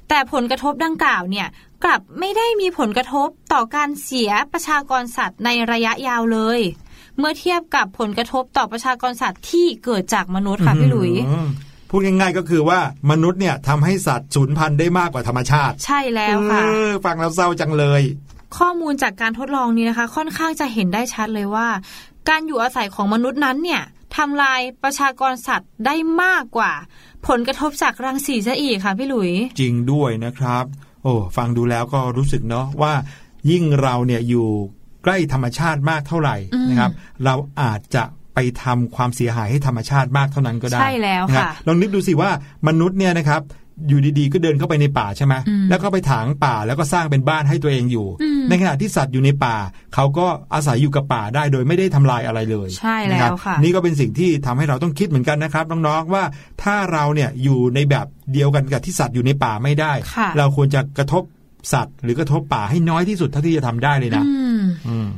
แต่ผลกระทบดังกล่าวเนี่ย กลับไม่ได้มีผลกระทบต่อการเสียประชากรสัตว์ในระยะยาวเลย เมื่อเทียบกับผลกระทบต่อประชากรสัตว์ที่เกิดจากมนุษย์ค่ะพี่หลุยอืมพูดง่ายๆก็คือว่ามนุษย์เนี่ยทำให้สัตว์สูญพันธุ์ได้มากกว่าธรรมชาติ ใช่แล้วค่ะเออฟังแล้วเศร้าจังเลย ข้อมูลจากการทดลองนี้นะคะ ค่อนข้างจะเห็นได้ชัดเลยว่า การอยู่อาศัยของมนุษย์นั้นเนี่ยทำลายประชากรสัตว์ได้มากกว่า ผลกระทบจากรังสีซะอีกค่ะพี่หลุย จริงด้วยนะครับ โอ้ฟังดูแล้วก็รู้สึกเนาะว่ายิ่งเราเนี่ยอยู่ใกล้ธรรมชาติมากเท่าไหร่อืมนะครับ เราอาจจะไปทำความเสียหายให้ธรรมชาติมากเท่านั้นก็ได้ใช่แล้วนรับค่ะลองนึกดูสิว่ามนุษย์เนี่ยนะครับ อยู่ดีๆ ก็เดินเข้าไปในป่าใช่ไหมอืมแล้วก็ไปถางป่าแล้วก็สร้างเป็นบ้านให้ตัวเองอยู่อืมในขณะที่สัตว์อยู่ในป่า เขาก็อาศัยอยู่กับป่าได้โดยไม่ได้ทำลายอะไรเลยใช่แล้วนะครับค่ะนี่ก็เป็นสิ่งที่ทำให้เราต้องคิดเหมือนกันนะครับน้องๆว่าถ้าเราเนี่ยอยู่ในแบบเดียวกันกับที่สัตว์อยู่ในป่าไม่ได้ค่ะเราควรจะกระทบสัตว์ หรือกระทบป่าให้น้อยที่สุดเท่าที่จะทำได้เลยนะอืมอืม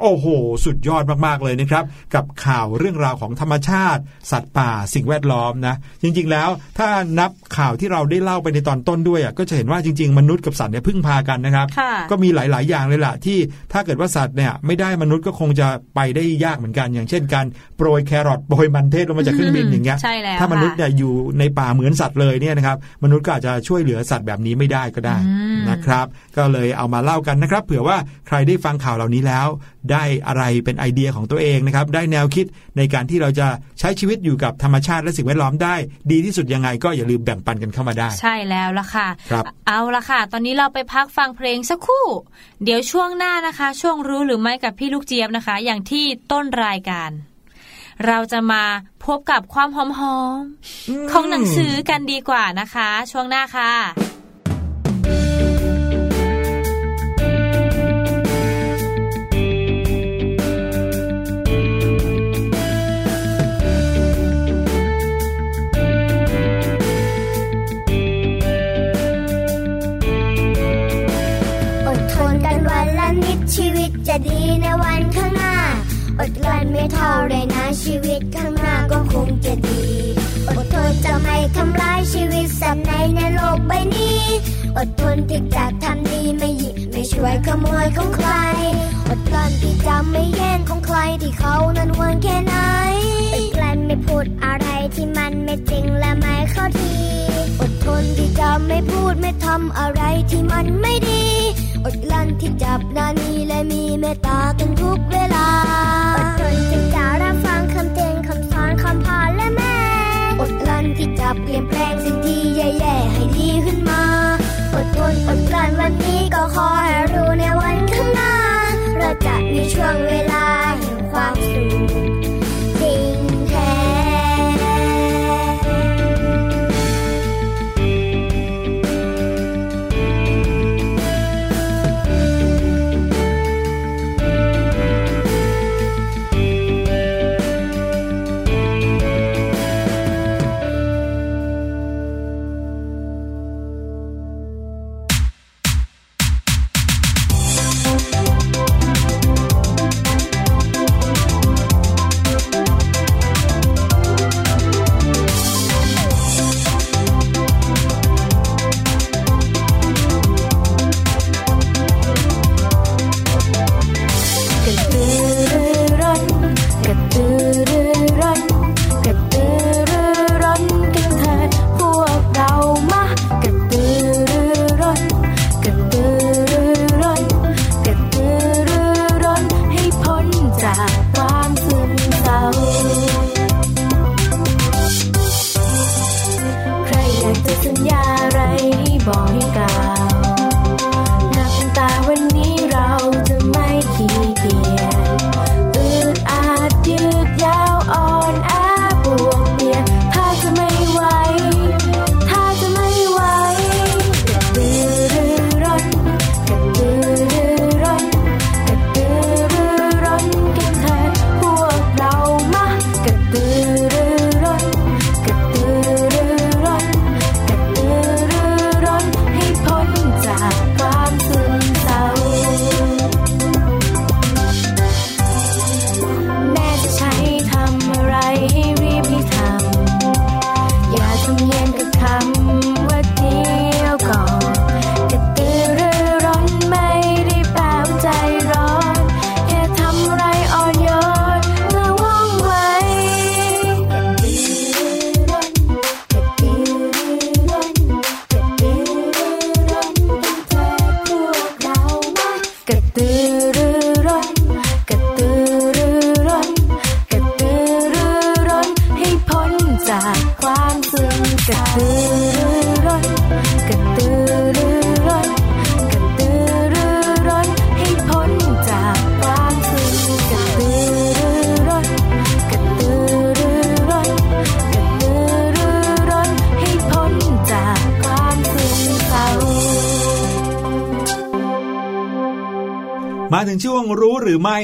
โอ้โห สุดยอดมากๆเลยนะครับ กับข่าวเรื่องราวของธรรมชาติ สัตว์ป่าสิ่งแวดล้อมนะ จริง ๆ แล้วถ้านับข่าวที่เราได้เล่าไปในตอนต้นด้วยอะก็จะเห็นว่าจริง ๆ มนุษย์กับสัตว์เนี่ยพึ่งพากันนะครับค่ะก็มีหลาย ๆ อย่างเลยล่ะที่ถ้าเกิดว่าสัตว์เนี่ยไม่ได้มนุษย์ก็คงจะไปได้ยากเหมือนกัน อย่างเช่นการโปรยแครอทโปรยมันเทศลงมาจากเครื่องบินอย่างเงี้ยใช่แล้วถ้ามนุษย์ค่ะเนี่ยอยู่ในป่าเหมือนสัตว์เลยเนี่ยนะครับมนุษย์ก็อาจจะช่วยเหลือสัตว์แบบนี้ไม่ได้ก็ได้อืม นะครับ ก็เลยเอามาเล่ากันนะครับ เผื่อว่าใครได้ฟังข่าวเหล่านี้แล้ว ได้อะไรเป็นไอเดียของตัวเองนะครับ ได้แนวคิดในการที่เราจะใช้ชีวิตอยู่กับธรรมชาติและสิ่งแวดล้อมได้ ดีที่สุดยังไงก็อย่าลืมแบ่งปันกันเข้ามาได้ ใช่แล้วละค่ะครับเอาละค่ะ ตอนนี้เราไปพักฟังเพลงสักครู่ เดี๋ยวช่วงหน้านะคะ ช่วงรู้หรือไม่กับพี่ลูกเจี๊ยบนะคะ อย่างที่ต้นรายการเราจะมาพบกับความหอมๆของหนังสือกันดีกว่านะคะ ช่วงหน้าค่ะ จะดีในวันข้างหน้า อดกลั้นไม่เท่าไรนะชีวิตข้างหน้าก็คงจะดี อดทนจะไม่ทำร้ายชีวิตสัตว์ในในโลกใบนี้ อดทนที่จะทำดีไม่หยิบไม่ช่วยขโมยของใคร อดกลั้นที่จะไม่แย่งของใครที่เขานั้นหวันแค่ไหนอดกลั้นไม่พูดอะไรที่มันไม่จริงและไม่เข้าที อดทนที่จะไม่พูดไม่ทำอะไรที่มันไม่ดี อดกลั้นที่จับนานีและมีเมตตากันทุกเวลา เปลี่ยนแปลงสิ่งที่แย่ๆให้ดี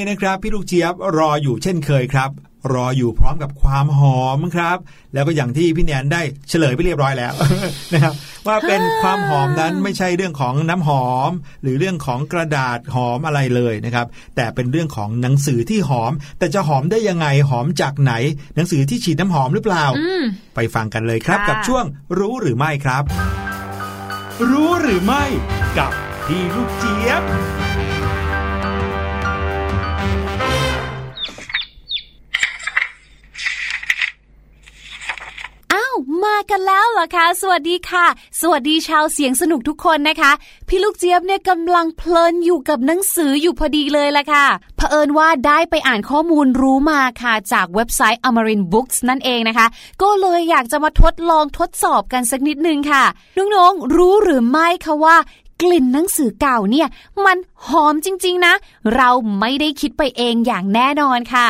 นะครับ พี่ลูกเจี๊ยบรออยู่เช่นเคยครับ รออยู่พร้อมกับความหอมครับ แล้วก็อย่างที่พี่แนนได้เฉลยไปเรียบร้อยแล้วนะครับ ว่าเป็นความหอมนั้นไม่ใช่เรื่องของน้ำหอม หรือเรื่องของกระดาษหอมอะไรเลยนะครับ แต่เป็นเรื่องของหนังสือที่หอม แต่จะหอมได้ยังไงหอมจากไหน หนังสือที่ฉีดน้ำหอมหรือเปล่าอืมไปฟังกันเลยครับค่ะกับช่วงรู้หรือไม่ครับ รู้หรือไม่กับพี่ลูกเจี๊ยบ กันแล้วเหรอคะ สวัสดีค่ะ สวัสดีชาวเสียงสนุกทุกคนนะคะ พี่ลูกเจี๊ยบเนี่ยกำลังเพลินอยู่กับหนังสืออยู่พอดีเลยละค่ะเผอิญว่าได้ไปอ่านข้อมูลรู้มาค่ะ จากเว็บไซต์ Amarin Books นั่นเองนะคะ ก็เลยอยากจะมาทดลองทดสอบกันสักนิดนึงค่ะน้องๆรู้หรือไม่คะว่ากลิ่นหนังสือเก่าเนี่ย มันหอมจริง ๆ นะ เราไม่ได้คิดไปเองอย่างแน่นอนค่ะ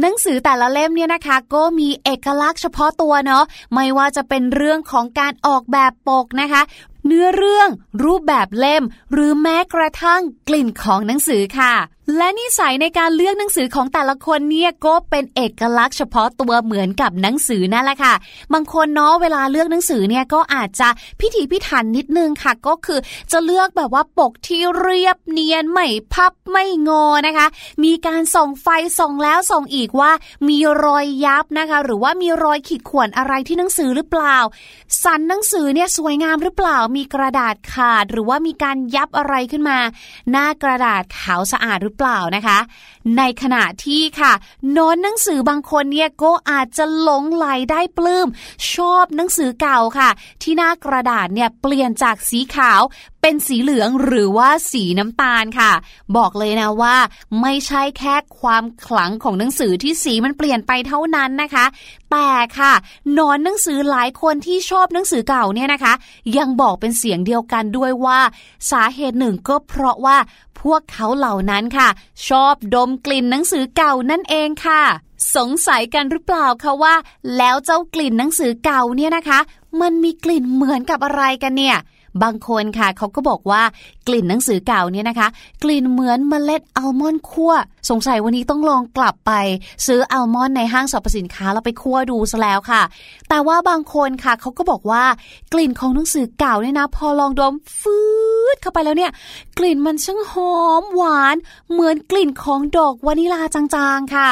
หนังสือแต่ละเล่มเนี่ยนะคะ ก็มีเอกลักษณ์เฉพาะตัวเนาะไม่ว่าจะเป็นเรื่องของการออกแบบปกนะคะ เนื้อเรื่องรูปแบบเล่ม หรือแม้กระทั่งกลิ่นของหนังสือค่ะ และนิสัยในการเลือกหนังสือของแต่ละคนเนี่ยก็เป็นเอกลักษณ์เฉพาะตัวเหมือนกับหนังสือนั่นแหละค่ะ บางคนเนาะเวลาเลือกหนังสือเนี่ยก็อาจจะพิถีพิถันนิดนึงค่ะ ก็คือจะเลือกแบบว่าปกที่เรียบเนียนไม่พับไม่งอนะคะ มีการส่องไฟส่องแล้วส่องอีกว่า มีรอยยับนะคะ หรือว่ามีรอยขีดข่วนอะไรที่หนังสือหรือเปล่า สันหนังสือเนี่ยสวยงามหรือเปล่า มีกระดาษขาด หรือว่ามีการยับอะไรขึ้นมา หน้ากระดาษขาวสะอาดหรือเปล่านะคะ ในขณะที่ค่ะน้นหนังสือบางคนเนี่ยก็อาจจะหลงไหลได้ปลื้ม ชอบหนังสือเก่าค่ะ ที่หน้ากระดาษเนี่ยเปลี่ยนจากสีขาวเป็นสีเหลืองหรือว่าสีน้ำตาลค่ะ บอกเลยนะว่า ไม่ใช่แค่ความขลังของหนังสือที่สีมันเปลี่ยนไปเท่านั้นนะคะ แต่ค่ะนอนหนังสือหลายคนที่ชอบหนังสือเก่าเนี่ยนะคะ ยังบอกเป็นเสียงเดียวกันด้วยว่า สาเหตุหนึ่งก็เพราะว่า พวกเขาเหล่านั้นค่ะ ชอบดมกลิ่นหนังสือเก่านั่นเองค่ะ สงสัยกันหรือเปล่าคะว่า แล้วเจ้ากลิ่นหนังสือเก่าเนี่ยนะคะ มันมีกลิ่นเหมือนกับอะไรกันเนี่ย บางคนค่ะเขาก็บอกว่า กลิ่นหนังสือเก่าเนี่ยนะคะ กลิ่นเหมือนเมล็ดอัลมอนด์คั่ว สงสัยวันนี้ต้องลองกลับไป ซื้ออัลมอนด์ในห้างสรรพสินค้าแล้วไปคั่วดูซะแล้วค่ะ แต่ว่าบางคนค่ะเขาก็บอกว่ากลิ่นของหนังสือเก่าเนี่ยนะ พอลองดมฟืดเข้าไปแล้วเนี่ย กลิ่นมันช่างหอมหวาน เหมือนกลิ่นของดอกวานิลาจางๆค่ะ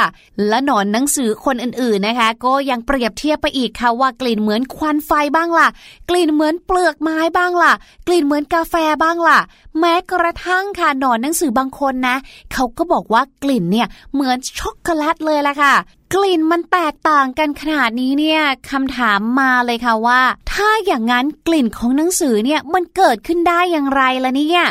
และหนอนหนังสือคนอื่นๆนะคะ ก็ยังเปรียบเทียบไปอีกค่ะว่ากลิ่นเหมือนควันไฟบ้างล่ะ กลิ่นเหมือนเปลือกไม้บ้างล่ะ กลิ่นเหมือนกาแฟบ้างล่ะแม้กระทั่งค่ะหนอนหนังสือบางคนนะเขาก็บอกว่ากลิ่นเนี่ยเหมือนช็อกโกแลตเลยล่ะค่ะ กลิ่นมันแตกต่างกันขนาดนี้เนี่ยคำถามมาเลยค่ะว่า ถ้าอย่างนั้นกลิ่นของหนังสือเนี่ยมันเกิดขึ้นได้อย่างไรล่ะเนี่ย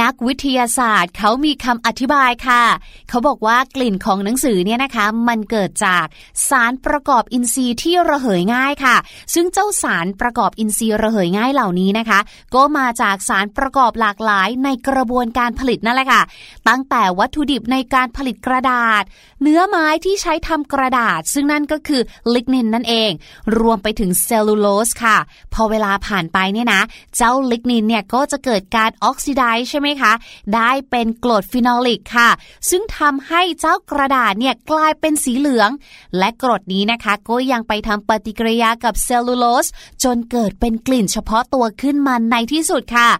นักวิทยาศาสตร์เขามีคำอธิบายค่ะ เขาบอกว่ากลิ่นของหนังสือเนี่ยนะคะ มันเกิดจากสารประกอบอินทรีย์ที่ระเหยง่ายค่ะ ซึ่งเจ้าสารประกอบอินทรีย์ระเหยง่ายเหล่านี้นะคะ ก็มาจากสารประกอบหลากหลายในกระบวนการผลิตนั่นแหละค่ะ ตั้งแต่วัตถุดิบในการผลิตกระดาษ เนื้อไม้ที่ใช้ทำกระดาษ ซึ่งนั่นก็คือลิกนินนั่นเอง รวมไปถึงเซลลูโลสค่ะ พอเวลาผ่านไปเนี่ยนะ เจ้าลิกนินเนี่ยก็จะเกิดการออกซิไดซ์ใช่ไหมคะ ได้เป็นกรดฟีนอลิกค่ะ ซึ่งทำให้เจ้ากระดาษเนี่ยกลายเป็นสีเหลือง และกรดนี้นะคะก็ยังไปทำปฏิกิริยากับเซลลูโลส จนเกิดเป็นกลิ่นเฉพาะตัวขึ้นมาในที่สุดค่ะ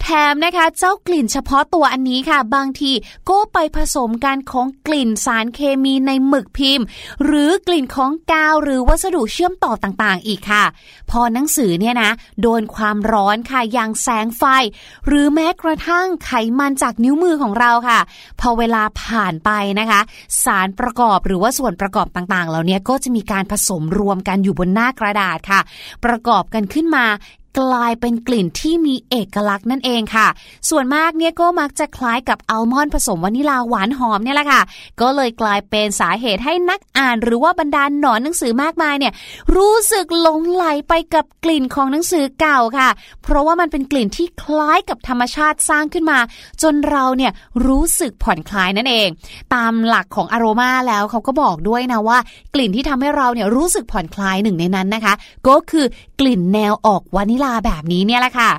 แถมนะคะเจ้ากลิ่นเฉพาะตัวอันนี้ค่ะ บางทีก็ไปผสมกันของกลิ่นสารเคมีในหมึกพิมพ์ หรือกลิ่นของกาวหรือวัสดุเชื่อมต่อต่างๆ อีกค่ะ พอหนังสือเนี่ยนะ โดนความร้อนค่ะอย่างแสงไฟ หรือแม้กระทั่งางไขมันจากนิ้วมือของเราค่ะ พอเวลาผ่านไปนะคะ สารประกอบหรือว่าส่วนประกอบต่างๆ เหล่านี้ก็จะมีการผสมรวมกันอยู่บนหน้ากระดาษค่ะ ประกอบกันขึ้นมา กลายเป็นกลิ่นที่มีเอกลักษณ์นั่นเองค่ะ ส่วนมากเนี่ยก็มักจะคล้ายกับอัลมอนด์ผสมวานิลาหวานหอมเนี่ยแหละค่ะ ก็เลยกลายเป็นสาเหตุให้นักอ่านหรือว่าบรรดาหนอนหนังสือมากมายเนี่ยรู้สึกหลงไหลไปกับกลิ่นของหนังสือเก่าค่ะ เพราะว่ามันเป็นกลิ่นที่คล้ายกับธรรมชาติสร้างขึ้นมา จนเราเนี่ยรู้สึกผ่อนคลายนั่นเอง ตามหลักของอโรมาแล้วเขาก็บอกด้วยนะว่า กลิ่นที่ทำให้เราเนี่ยรู้สึกผ่อนคลายหนึ่งในนั้นนะคะ ก็คือกลิ่นแนวออกวานิลาแบบนี้เนี่ยแหละค่ะ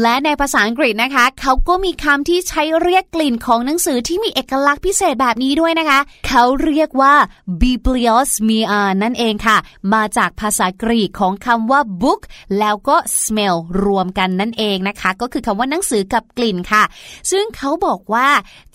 และในภาษาอังกฤษนะคะ เขาก็มีคำที่ใช้เรียกกลิ่นของหนังสือที่มีเอกลักษณ์พิเศษแบบนี้ด้วยนะคะ เขาเรียกว่า bibliosmia นั่นเองค่ะ มาจากภาษากรีกของคำว่า book แล้วก็ smell รวมกันนั่นเองนะคะ ก็คือคำว่าหนังสือกับกลิ่นค่ะ ซึ่งเขาบอกว่า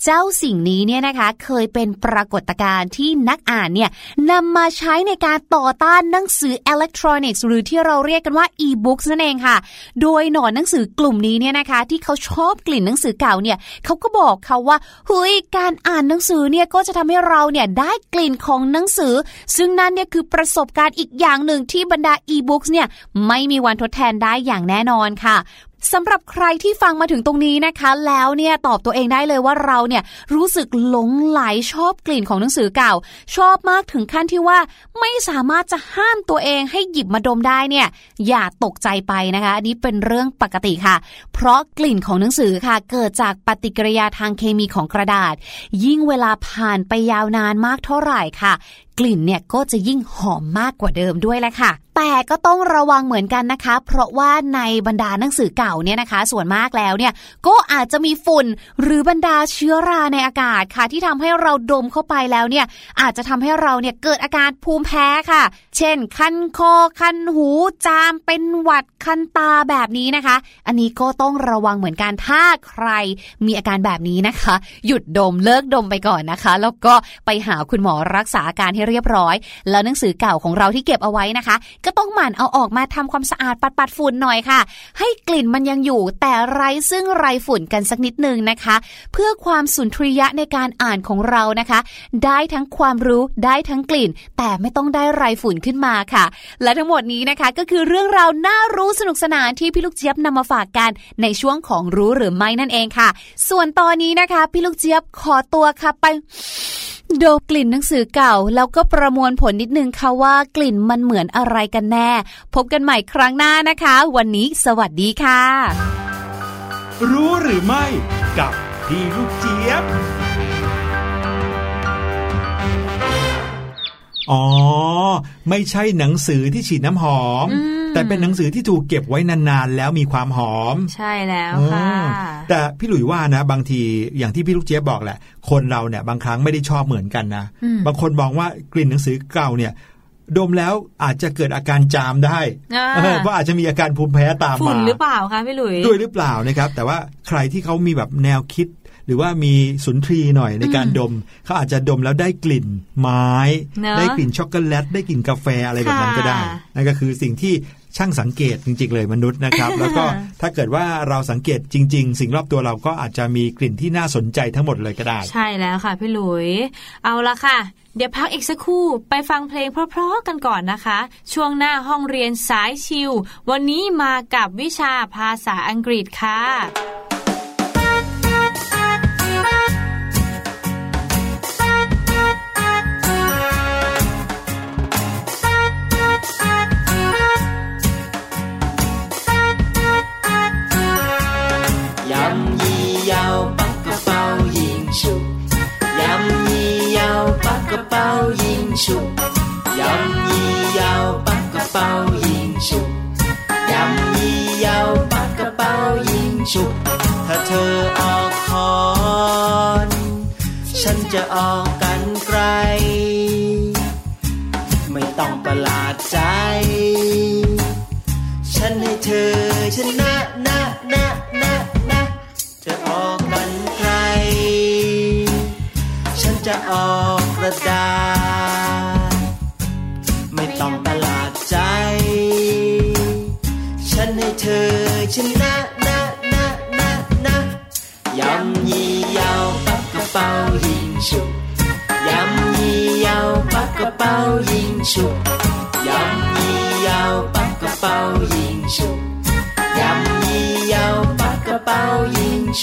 เจ้าสิ่งนี้เนี่ยนะคะ เคยเป็นปรากฏการณ์ที่นักอ่านเนี่ยนำมาใช้ในการต่อต้านหนังสืออิเล็กทรอนิกส์หรือที่เราเรียกกันว่า e-books นั่นเองค่ะ โดยหนอนหนังสือกลุ่มนี้เนี่ยนะคะ ที่เขาชอบกลิ่นหนังสือเก่าเนี่ยเขาก็บอกเขาว่าเฮ้ยการอ่านหนังสือเนี่ยก็จะทำให้เราเนี่ยได้กลิ่นของหนังสือ ซึ่งนั่นเนี่ยคือประสบการณ์อีกอย่างหนึ่งที่บรรดาอีบุ๊กเนี่ยไม่มีวันทดแทนได้อย่างแน่นอนค่ะ สำหรับใครที่ฟังมาถึงตรงนี้นะคะ แล้วเนี่ยตอบตัวเองได้เลยว่าเราเนี่ยรู้สึกหลงไหลชอบกลิ่นของหนังสือเก่า ชอบมากถึงขั้นที่ว่าไม่สามารถจะห้ามตัวเองให้หยิบมาดมได้เนี่ย อย่าตกใจไปนะคะอันนี้เป็นเรื่องปกติค่ะ เพราะกลิ่นของหนังสือค่ะ เกิดจากปฏิกิริยาทางเคมีของกระดาษ ยิ่งเวลาผ่านไปยาวนานมากเท่าไหร่ค่ะกลิ่นเนี่ยก็จะยิ่งหอมมากกว่าเดิมด้วยแหละค่ะ แต่ก็ต้องระวังเหมือนกันนะคะ เพราะว่าในบรรดาหนังสือเก่าเนี่ยนะคะ ส่วนมากแล้วเนี่ยก็อาจจะมีฝุ่นหรือบรรดาเชื้อราในอากาศค่ะ ที่ทำให้เราดมเข้าไปแล้วเนี่ยอาจจะทำให้เราเนี่ยเกิดอาการภูมิแพ้ค่ะ เช่น คันคอคันหูจามเป็นหวัดคันตาแบบนี้นะคะ อันนี้ก็ต้องระวังเหมือนกันถ้าใครมีอาการแบบนี้นะคะ หยุดดมเลิกดมไปก่อนนะคะ แล้วก็ไปหาคุณหมอรักษาอาการให้เรียบร้อย แล้วหนังสือเก่าของเราที่เก็บเอาไว้นะคะ ก็ต้องหมั่นเอาออกมาทำความสะอาดปัดปัดฝุ่นหน่อยค่ะ ให้กลิ่นมันยังอยู่แต่ไร้ซึ่งไรฝุ่นกันสักนิดนึงนะคะ เพื่อความสุนทรียะในการอ่านของเรานะคะ ได้ทั้งความรู้ได้ทั้งกลิ่น แต่ไม่ต้องได้ไรฝุ่นขึ้นมาค่ะ และทั้งหมดนี้นะคะก็คือเรื่องราวน่ารู้สนุกสนานที่พี่ลูกเจี๊ยบนำมาฝากกันในช่วงของรู้หรือไม่นั่นเองค่ะ ส่วนตอนนี้นะคะ พี่ลูกเจี๊ยบขอตัวค่ะไป โดบกลิ่นหนังสือเก่าแล้วก็ประมวลผลนิดนึงค่ะว่ากลิ่นมันเหมือนอะไรกันแน่ พบกันใหม่ครั้งหน้านะคะ วันนี้สวัสดีค่ะ รู้หรือไม่กับพี่ลูกเจี๊ยบอ๋อ ไม่ใช่หนังสือที่ฉีดน้ำหอมอืม แต่เป็นหนังสือที่ถูกเก็บไว้นานๆ แล้วมีความหอม ใช่แล้วค่ะอืมแต่พี่หลุยว่านะ บางทีอย่างที่พี่ลูกเจี๊ยบบอกแหละ คนเราเนี่ยบางครั้งไม่ได้ชอบเหมือนกันนะอืมบางคนมองว่ากลิ่นหนังสือเก่าเนี่ยดมแล้วอาจจะเกิดอาการจามได้อ่าเออเพราะอาจจะมีอาการภูมิแพ้ตามฝุ่มานหรือเปล่าคะพี่หลุยด้วยหรือเปล่านะครับ แต่ว่าใครที่เขามีแบบแนวคิดห รือว่ามีสุนทรีหน่อยในการอืมดมเขาอาจจะดมแล้วได้กลิ่นไม้เนอะได้กลิ่นช็อกโกแลตได้กลิ่นกาแฟอะไรแบบนั้นก็ได้ค่ะนั่นก็คือสิ่งที่ช่างสังเกตจริงๆเลยมนุษย์นะครับ แล้วก็ถ้าเกิดว่าเราสังเกตจริง ๆ สิ่งรอบตัวเราก็อาจจะมีกลิ่นที่น่าสนใจทั้งหมดเลยก็ได้ ใช่แล้วค่ะพี่หลุย เอาละค่ะ เดี๋ยวพักอีกสักครู่ไปฟังเพลงเพราะๆกันก่อนนะคะ ช่วงหน้าห้องเรียนสายชิว วันนี้มากับวิชาภาษาอังกฤษค่ะ 包现熟，任意又不个包现熟，任意又不个包现熟。ถ้าเธอออกคอน ฉันจะออกกันไกล ไม่ต้องประหลาดใจ ฉันให้เธอชนะนะนะนะนะจะออกกันใคร ฉันจะออกกระดาษ เปลวยิ报应树，摇一摇，八个报应树，摇一摇，八个报应树，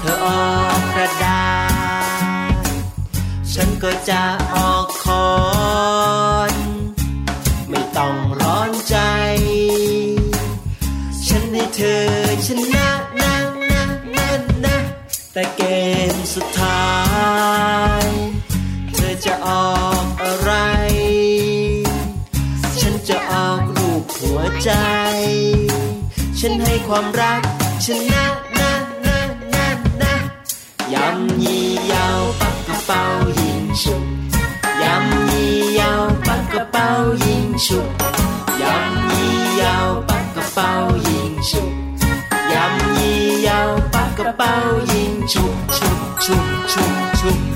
เธอออกกระดาษ ฉันก็จะออกคอนไม่ต้องร้อนใจ ฉันให้เธอชนะ ความรักชนะนะนะนะนะยำยียาวปักกระเป๋ายิงชุกยำยียาวปักกระเป๋ายิงชุกยำยียาวปักกระเป๋ายิงฉุกยำยียาวปักกระเป๋ายิงชุกชุกชุกชุกชุก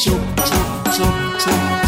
就走，走，走。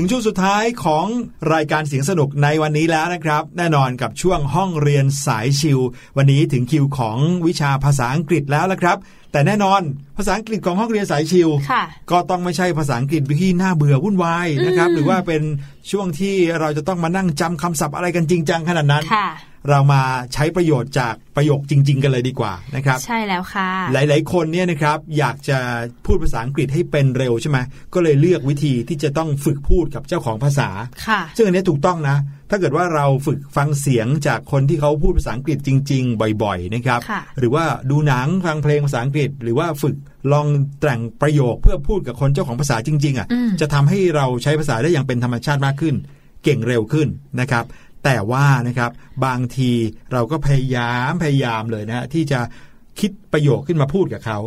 ถึงช่วงสุดท้ายของรายการเสียงสนุกในวันนี้แล้วนะครับ แน่นอนกับช่วงห้องเรียนสายชิว วันนี้ถึงคิวของวิชาภาษาอังกฤษแล้วละครับ แต่แน่นอนภาษาอังกฤษของห้องเรียนสายชิวค่ะก็ต้องไม่ใช่ภาษาอังกฤษที่น่าเบื่อวุ่นวายนะครับ หรือว่าเป็นช่วงที่เราจะต้องมานั่งจำคำศัพท์อะไรกันจริงจังขนาดนั้นค่ะ เรามาใช้ประโยชน์จากประโยคจริง ๆ กันเลยดีกว่านะครับ ใช่แล้วค่ะ หลาย ๆ คนเนี่ยนะครับอยากจะพูดภาษาอังกฤษให้เป็นเร็วใช่ไหมก็เลยเลือกวิธีที่จะต้องฝึกพูดกับเจ้าของภาษาค่ะซึ่งอันนี้ถูกต้องนะ ถ้าเกิดว่าเราฝึกฟังเสียงจากคนที่เขาพูดภาษาอังกฤษจริง ๆ บ่อย ๆ นะครับค่ะหรือว่าดูหนังฟังเพลงภาษาอังกฤษ หรือว่าฝึกลองแต่งประโยคเพื่อพูดกับคนเจ้าของภาษาจริง ๆ อะอืมจะทำให้เราใช้ภาษาได้อย่างเป็นธรรมชาติมากขึ้น เก่งเร็วขึ้นนะครับ แต่ว่านะครับบางทีเราก็พยายามพยายามเลยนะฮะที่จะคิดประโยคขึ้นมาพูดกับเขา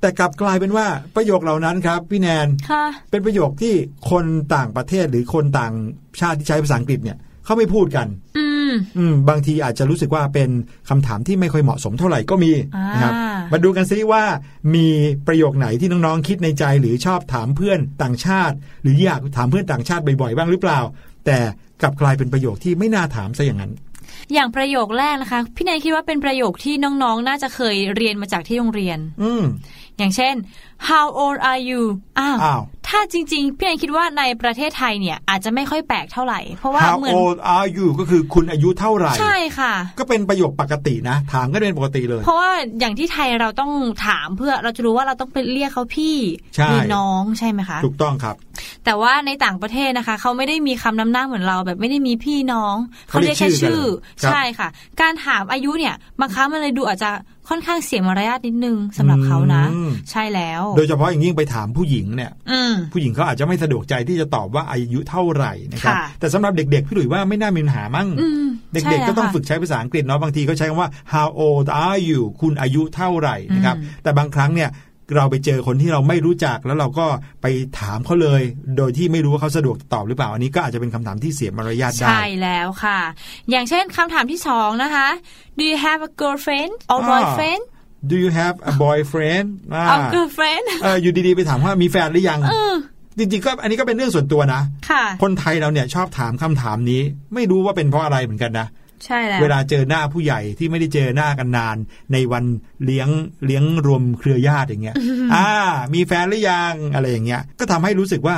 แต่กลับกลายเป็นว่าประโยคเหล่านั้นครับพี่แนนค่ะเป็นประโยคที่คนต่างประเทศหรือคนต่างชาติที่ใช้ภาษาอังกฤษเนี่ยเขาไม่พูดกัน อืมอืมบางทีอาจจะรู้สึกว่าเป็นคำถามที่ไม่ค่อยเหมาะสมเท่าไหร่ก็มีอ่านนะครับมาดูกันซิว่ามีประโยคไหนที่น้องๆคิดในใจหรือชอบถามเพื่อนต่างชาติ หรืออยากถามเพื่อนต่างชาติบ่อยๆบ้างหรือเปล่า แต่ กลับกลายเป็นประโยคที่ไม่น่าถามซะอย่างนั้นอย่างประโยคแรกนะคะ พี่แนนคิดว่าเป็นประโยคที่น้องๆน่าจะเคยเรียนมาจากที่โรงเรียน อืมอย่างเช่น how old are you อ้าวอ้าวถ้าจริงๆ พี่แนนคิดว่าในประเทศไทยเนี่ยอาจจะไม่ค่อยแปลกเท่าไหร่ เพราะว่า How เหมือน old are you ก็คือคุณอายุเท่าไหร่ ใช่ค่ะ ก็เป็นประโยคปกตินะ ถามก็เป็นปกติเลย เพราะว่าอย่างที่ไทยเราต้องถามเพื่อเราจะรู้ว่าเราต้องไปเรียกเขาพี่ใช่หรือน้องใช่ไหมคะ ถูกต้องครับ แต่ว่าในต่างประเทศนะคะ เขาไม่ได้มีคำนำหน้าเหมือนเราแบบไม่ได้มีพี่น้อง เขาเรียกแค่ชื่ชื่ออกันเลยครับใช่ค่ะ การถามอายุเนี่ยบางครั้งมันเลยดูอาจจะค่อนข้างเสียมารยาทนิดนึงสำหรับเขานะอืมใช่แล้ว โดยเฉพาะอย่างยิ่งไปถามผู้หญิงเนี่ยอืมผู้หญิงเขาอาจจะไม่สะดวกใจที่จะตอบว่าอายุเท่าไหร่นะครับค่ะแต่สำหรับเด็กๆพี่หลุยว่าไม่น่ามีปัญหามั้งอืมเด็กใช่ๆก็ต้องแล้วค่ะฝึกใช้ภาษาอังกฤษเนาะบางทีก็ใช้คำว่า how old are you คุณอายุเท่าไหร่นะครับอืมแต่บางครั้งเนี่ย เราไปเจอคนที่เราไม่รู้จักแล้วเราก็ไปถามเขาเลย โดยที่ไม่รู้ว่าเขาสะดวกตอบหรือเปล่า อันนี้ก็อาจจะเป็นคำถามที่เสียมารยาทได้ ใช่แล้วค่ะ อย่างเช่นคำถามที่สองนะคะ Do you have a girlfriend or อ่า boyfriend Do you have a boyfriend อ่า or girlfriend เอออยู่ดีๆไปถามว่ามีแฟนหรือยังเออจริงๆก็อันนี้ก็เป็นเรื่องส่วนตัวนะค่ะคนไทยเราเนี่ยชอบถามคำถามนี้ ไม่รู้ว่าเป็นเพราะอะไรเหมือนกันนะ ใช่แล้วเวลาเจอหน้าผู้ใหญ่ที่ไม่ได้เจอหน้ากันนาน ในวันเลี้ยงเลี้ยงรวมเครือญาติอย่างเงี้ยอ่า มีแฟนหรือยังอะไรอย่างเงี้ย ก็ทำให้รู้สึกว่า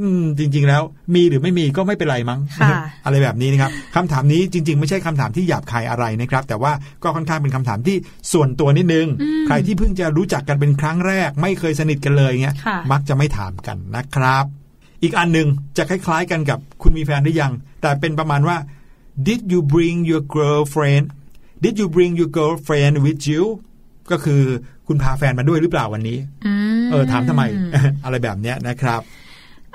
อืม จริง ๆ แล้ว มีหรือไม่มีก็ไม่เป็นไรมั้งค่ะอะไรแบบนี้นะครับคำถามนี้จริง ๆ ไม่ใช่คำถามที่หยาบคายอะไรนะครับ แต่ว่าก็ค่อนข้างเป็นคำถามที่ส่วนตัวนิดนึง ใครที่เพิ่งจะรู้จักกันเป็นครั้งแรก ไม่เคยสนิทกันเลยเงี้ยค่ะมักจะไม่ถามกันนะครับ อีกอันหนึ่งจะคล้าย ๆ กันกับคุณมีแฟนหรือยัง แต่เป็นประมาณว่า did you bring your girlfriend did you bring your girlfriend with you ก็คือคุณพาแฟนมาด้วยหรือเปล่าวันนี้อืมเออถามทำไม อะไรแบบเนี้ยนะครับ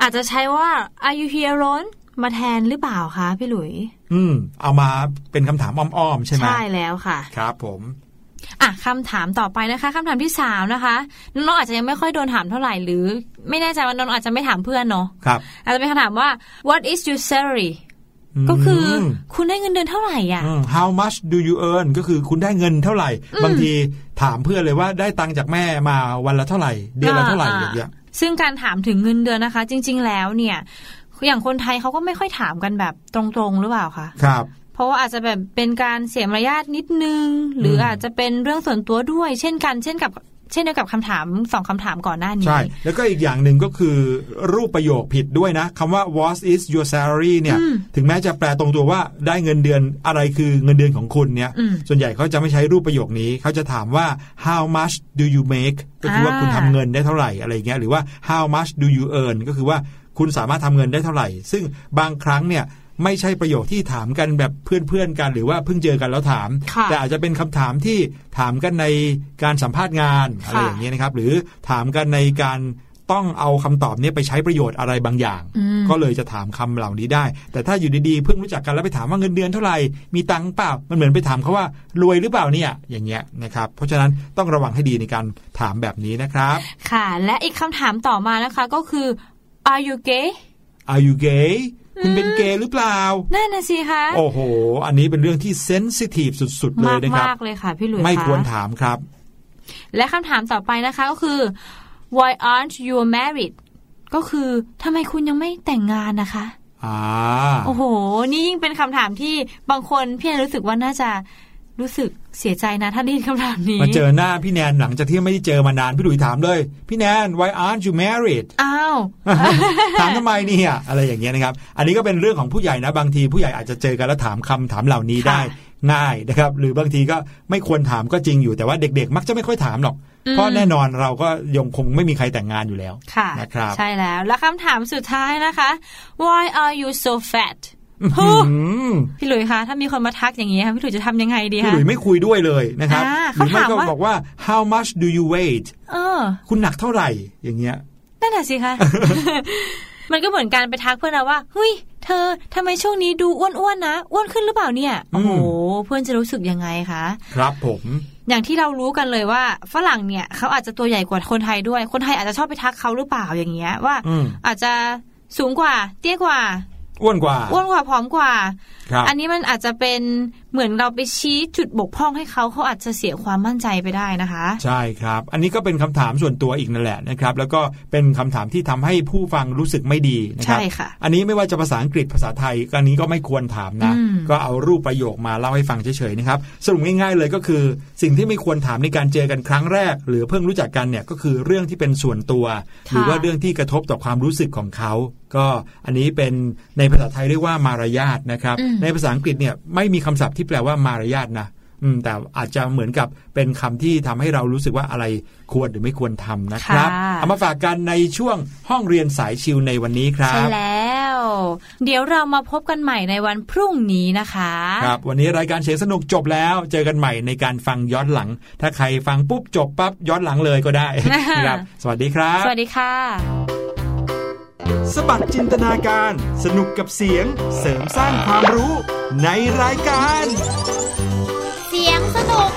อาจจะใช้ว่า Are you here alone มาแทนหรือเปล่าคะพี่หลุย อืม เอามาเป็นคำถามอ้อมๆใช่ไหมใช่แล้วค่ะ ครับผมอะคำถามต่อไปนะคะคำถามที่สามนะคะน้องๆอาจจะยังไม่ค่อยโดนถามเท่าไหร่หรือ ไม่แน่ใจว่าน้องๆอาจจะไม่ถามเพื่อนเนาะครับอาจจะเป็นคำถามว่า What is your salary ก็คืออคุณได้เงินเดือนเท่าไหร่อะม how much do you earn ก็คือคุณได้เงินเท่าไหร่ บางทีถามเพื่อนเลยว่าได้ตังค์จากแม่มาวันละเท่าไหร่ เดือนละเท่าไหร่อ่าอย่างเงี้ยซึ่งการถามถึงเงินเดือนนะคะ จริง ๆ แล้วเนี่ยอย่างคนไทยเขาก็ไม่ค่อยถามกันแบบตรงๆหรือเปล่าคะครับเพราะว่าอาจจะแบบเป็นการเสียมารยาทนิดนึง หรืออาจจะเป็นเรื่องส่วนตัวด้วย เช่นกัน เช่นกับ เช่นเดียวกับคำถามสองคำถามก่อนหน้านี้ ใช่ แล้วก็อีกอย่างหนึ่งก็คือรูปประโยคผิดด้วยนะคำว่า what is your salary เนี่ยอืมถึงแม้จะแปลตรงตัวว่าได้เงินเดือนอะไรคือเงินเดือนของคุณเนี่ยอืมส่วนใหญ่เขาจะไม่ใช้รูปประโยคนี้ เขาจะถามว่า how much do you make ก็คือว่าอ่าคุณทำเงินได้เท่าไหร่อะไรอย่างเงี้ยหรือว่า how much do you earn ก็คือว่าคุณสามารถทำเงินได้เท่าไหร่ ซึ่งบางครั้งเนี่ย ไม่ใช่ประโยคที่ถามกันแบบเพื่อนๆกันหรือว่าเพิ่งเจอกันแล้วถามค่ะแต่อาจจะเป็นคำถามที่ถามกันในการสัมภาษณ์งานอะไรค่ะอย่างเงี้ยนะครับ หรือถามกันในการต้องเอาคำตอบเนี้ไปใช้ประโยชน์อะไรบางอย่างอืมก็เลยจะถามคำเหล่านี้ได้ แต่ถ้าอยู่ดีๆเพิ่งรู้จักกันแล้วไปถามว่าเงินเดือนเท่าไหร่มีตังค์เปล่า มันเหมือนไปถามเขาว่ารวยหรือเปล่าเนี่ยอย่างเงี้ยนะครับเพราะฉะนั้นต้องระวังให้ดีในการถามแบบนี้นะครับ ค่ะ และอีกคำถามต่อมานะคะก็คือ Are you gay Are you gay คุณเป็นเกย์หรือเปล่านั่นนะสิคะ โอ้โห อันนี้เป็นเรื่องที่เซนซิทีฟสุดๆ เลยมากนะครับมากๆเลยค่ะพี่หลุยส์ไม่ะควรถามครับ และคำถามต่อไปนะคะก็คือ Why aren't you married ก็คือทำไมคุณยังไม่แต่งงานนะคะอ่าโอ้โห นี่ยิ่งเป็นคำถามที่บางคนพี่แอนรู้สึกว่าน่าจะ รู้สึกเสียใจนะถ้าได้ยินคำถามนี้มาเจอหน้าพี่แนนหลังจากที่ไม่ได้เจอมานานพี่หลุยถามเลย พี่แนน why aren't you married อ้าวถามทำไมเนี่ยอะไรอย่างเงี้ยนะครับ อันนี้ก็เป็นเรื่องของผู้ใหญ่นะ บางทีผู้ใหญ่อาจจะเจอกันแล้วถามคำถามเหล่านี้ได้ค่ะง่ายนะครับ หรือบางทีก็ไม่ควรถามก็จริงอยู่แต่ว่าเด็กๆ มักจะไม่ค่อยถามหรอกอืมเพราะแน่นอนเราก็ยังคงไม่มีใครแต่งงานอยู่แล้วค่ะนะครับใช่แล้วแล้วคำถามสุดท้ายนะคะ why are you so fat อืม พี่หลุยคะถ้ามีคนมาทักอย่างนี้ค่ะพี่หลุยจะทำยังไงดีพี่คะหลุยไม่คุยด้วยเลยนะครับอ่าหรือไม่เขาถามก็ว่าบอกว่า how much do you weight เออคุณหนักเท่าไหร่อย่างเงี้ยนั่นแหละสิคะมันก็เหมือนการไปทักเพื่อนเราว่าเฮ้ยเธอทำไมช่วงนี้ดูอ้วนๆนะอ้วนขึ้นหรือเปล่าเนี่ยโอ้โหเพื่อนจะรู้สึกยังไงคะครับผมอย่างที่เรารู้กันเลยว่าฝรั่งเนี่ยเขาอาจจะตัวใหญ่กว่าคนไทยด้วย คนไทยอาจจะชอบไปทักเขาหรือเปล่าอย่างเงี้ยว่าอืมอาจจะสูงกว่า เตี้ยกว่า อ้วนกว่าอ้วนกว่าผอมกว่าครับอันนี้มันอาจจะเป็น เหมือนเราไปชี้จุดบกพร่องให้เขาเขาอาจจะเสียความมั่นใจไปได้นะคะ ใช่ครับ อันนี้ก็เป็นคำถามส่วนตัวอีกนั่นแหละนะครับ แล้วก็เป็นคำถามที่ทำให้ผู้ฟังรู้สึกไม่ดีนะครัใช่ค่ะอันนี้ไม่ว่าจะภาษาอังกฤษภาษาไทยอันนี้ก็ไม่ควรถามนะอืมก็เอารูปประโยคมาเล่าให้ฟังเฉยๆนะครับสรุปง่ายๆเลยก็คือ สิ่งที่ไม่ควรถามในการเจอกันครั้งแรก หรือเพิ่งรู้จักกันเนี่ยก็คือเรื่องที่เป็นส่วนตัว หรือว่าเรื่องที่กระทบต่อความรู้สึกของเขาก็อันนี้เป็นในภาษาไทยเรียกว่ามารยาทนะครับอืมในภาษาอังกฤษเนี่ยไม่มีคำศัพท์ที่แปลว่ามารยาทนะอืมแต่อาจจะเหมือนกับเป็นคำที่ทำให้เรารู้สึกว่าอะไรควรหรือไม่ควรทำนะครับค่ะเอามาฝากกันในช่วงห้องเรียนสายชิวในวันนี้ครับใช่แล้ว เดี๋ยวเรามาพบกันใหม่ในวันพรุ่งนี้นะคะครับวันนี้รายการเสียงสนุกจบแล้ว เจอกันใหม่ในการฟังย้อนหลัง ถ้าใครฟังปุ๊บจบปั๊บย้อนหลังเลยก็ได้นะครับสวัสดีครับ สวัสดีค่ะ สบัดจินตนาการ สนุกกับเสียง เสริมสร้างความรู้ ในรายการ เสียงสนุก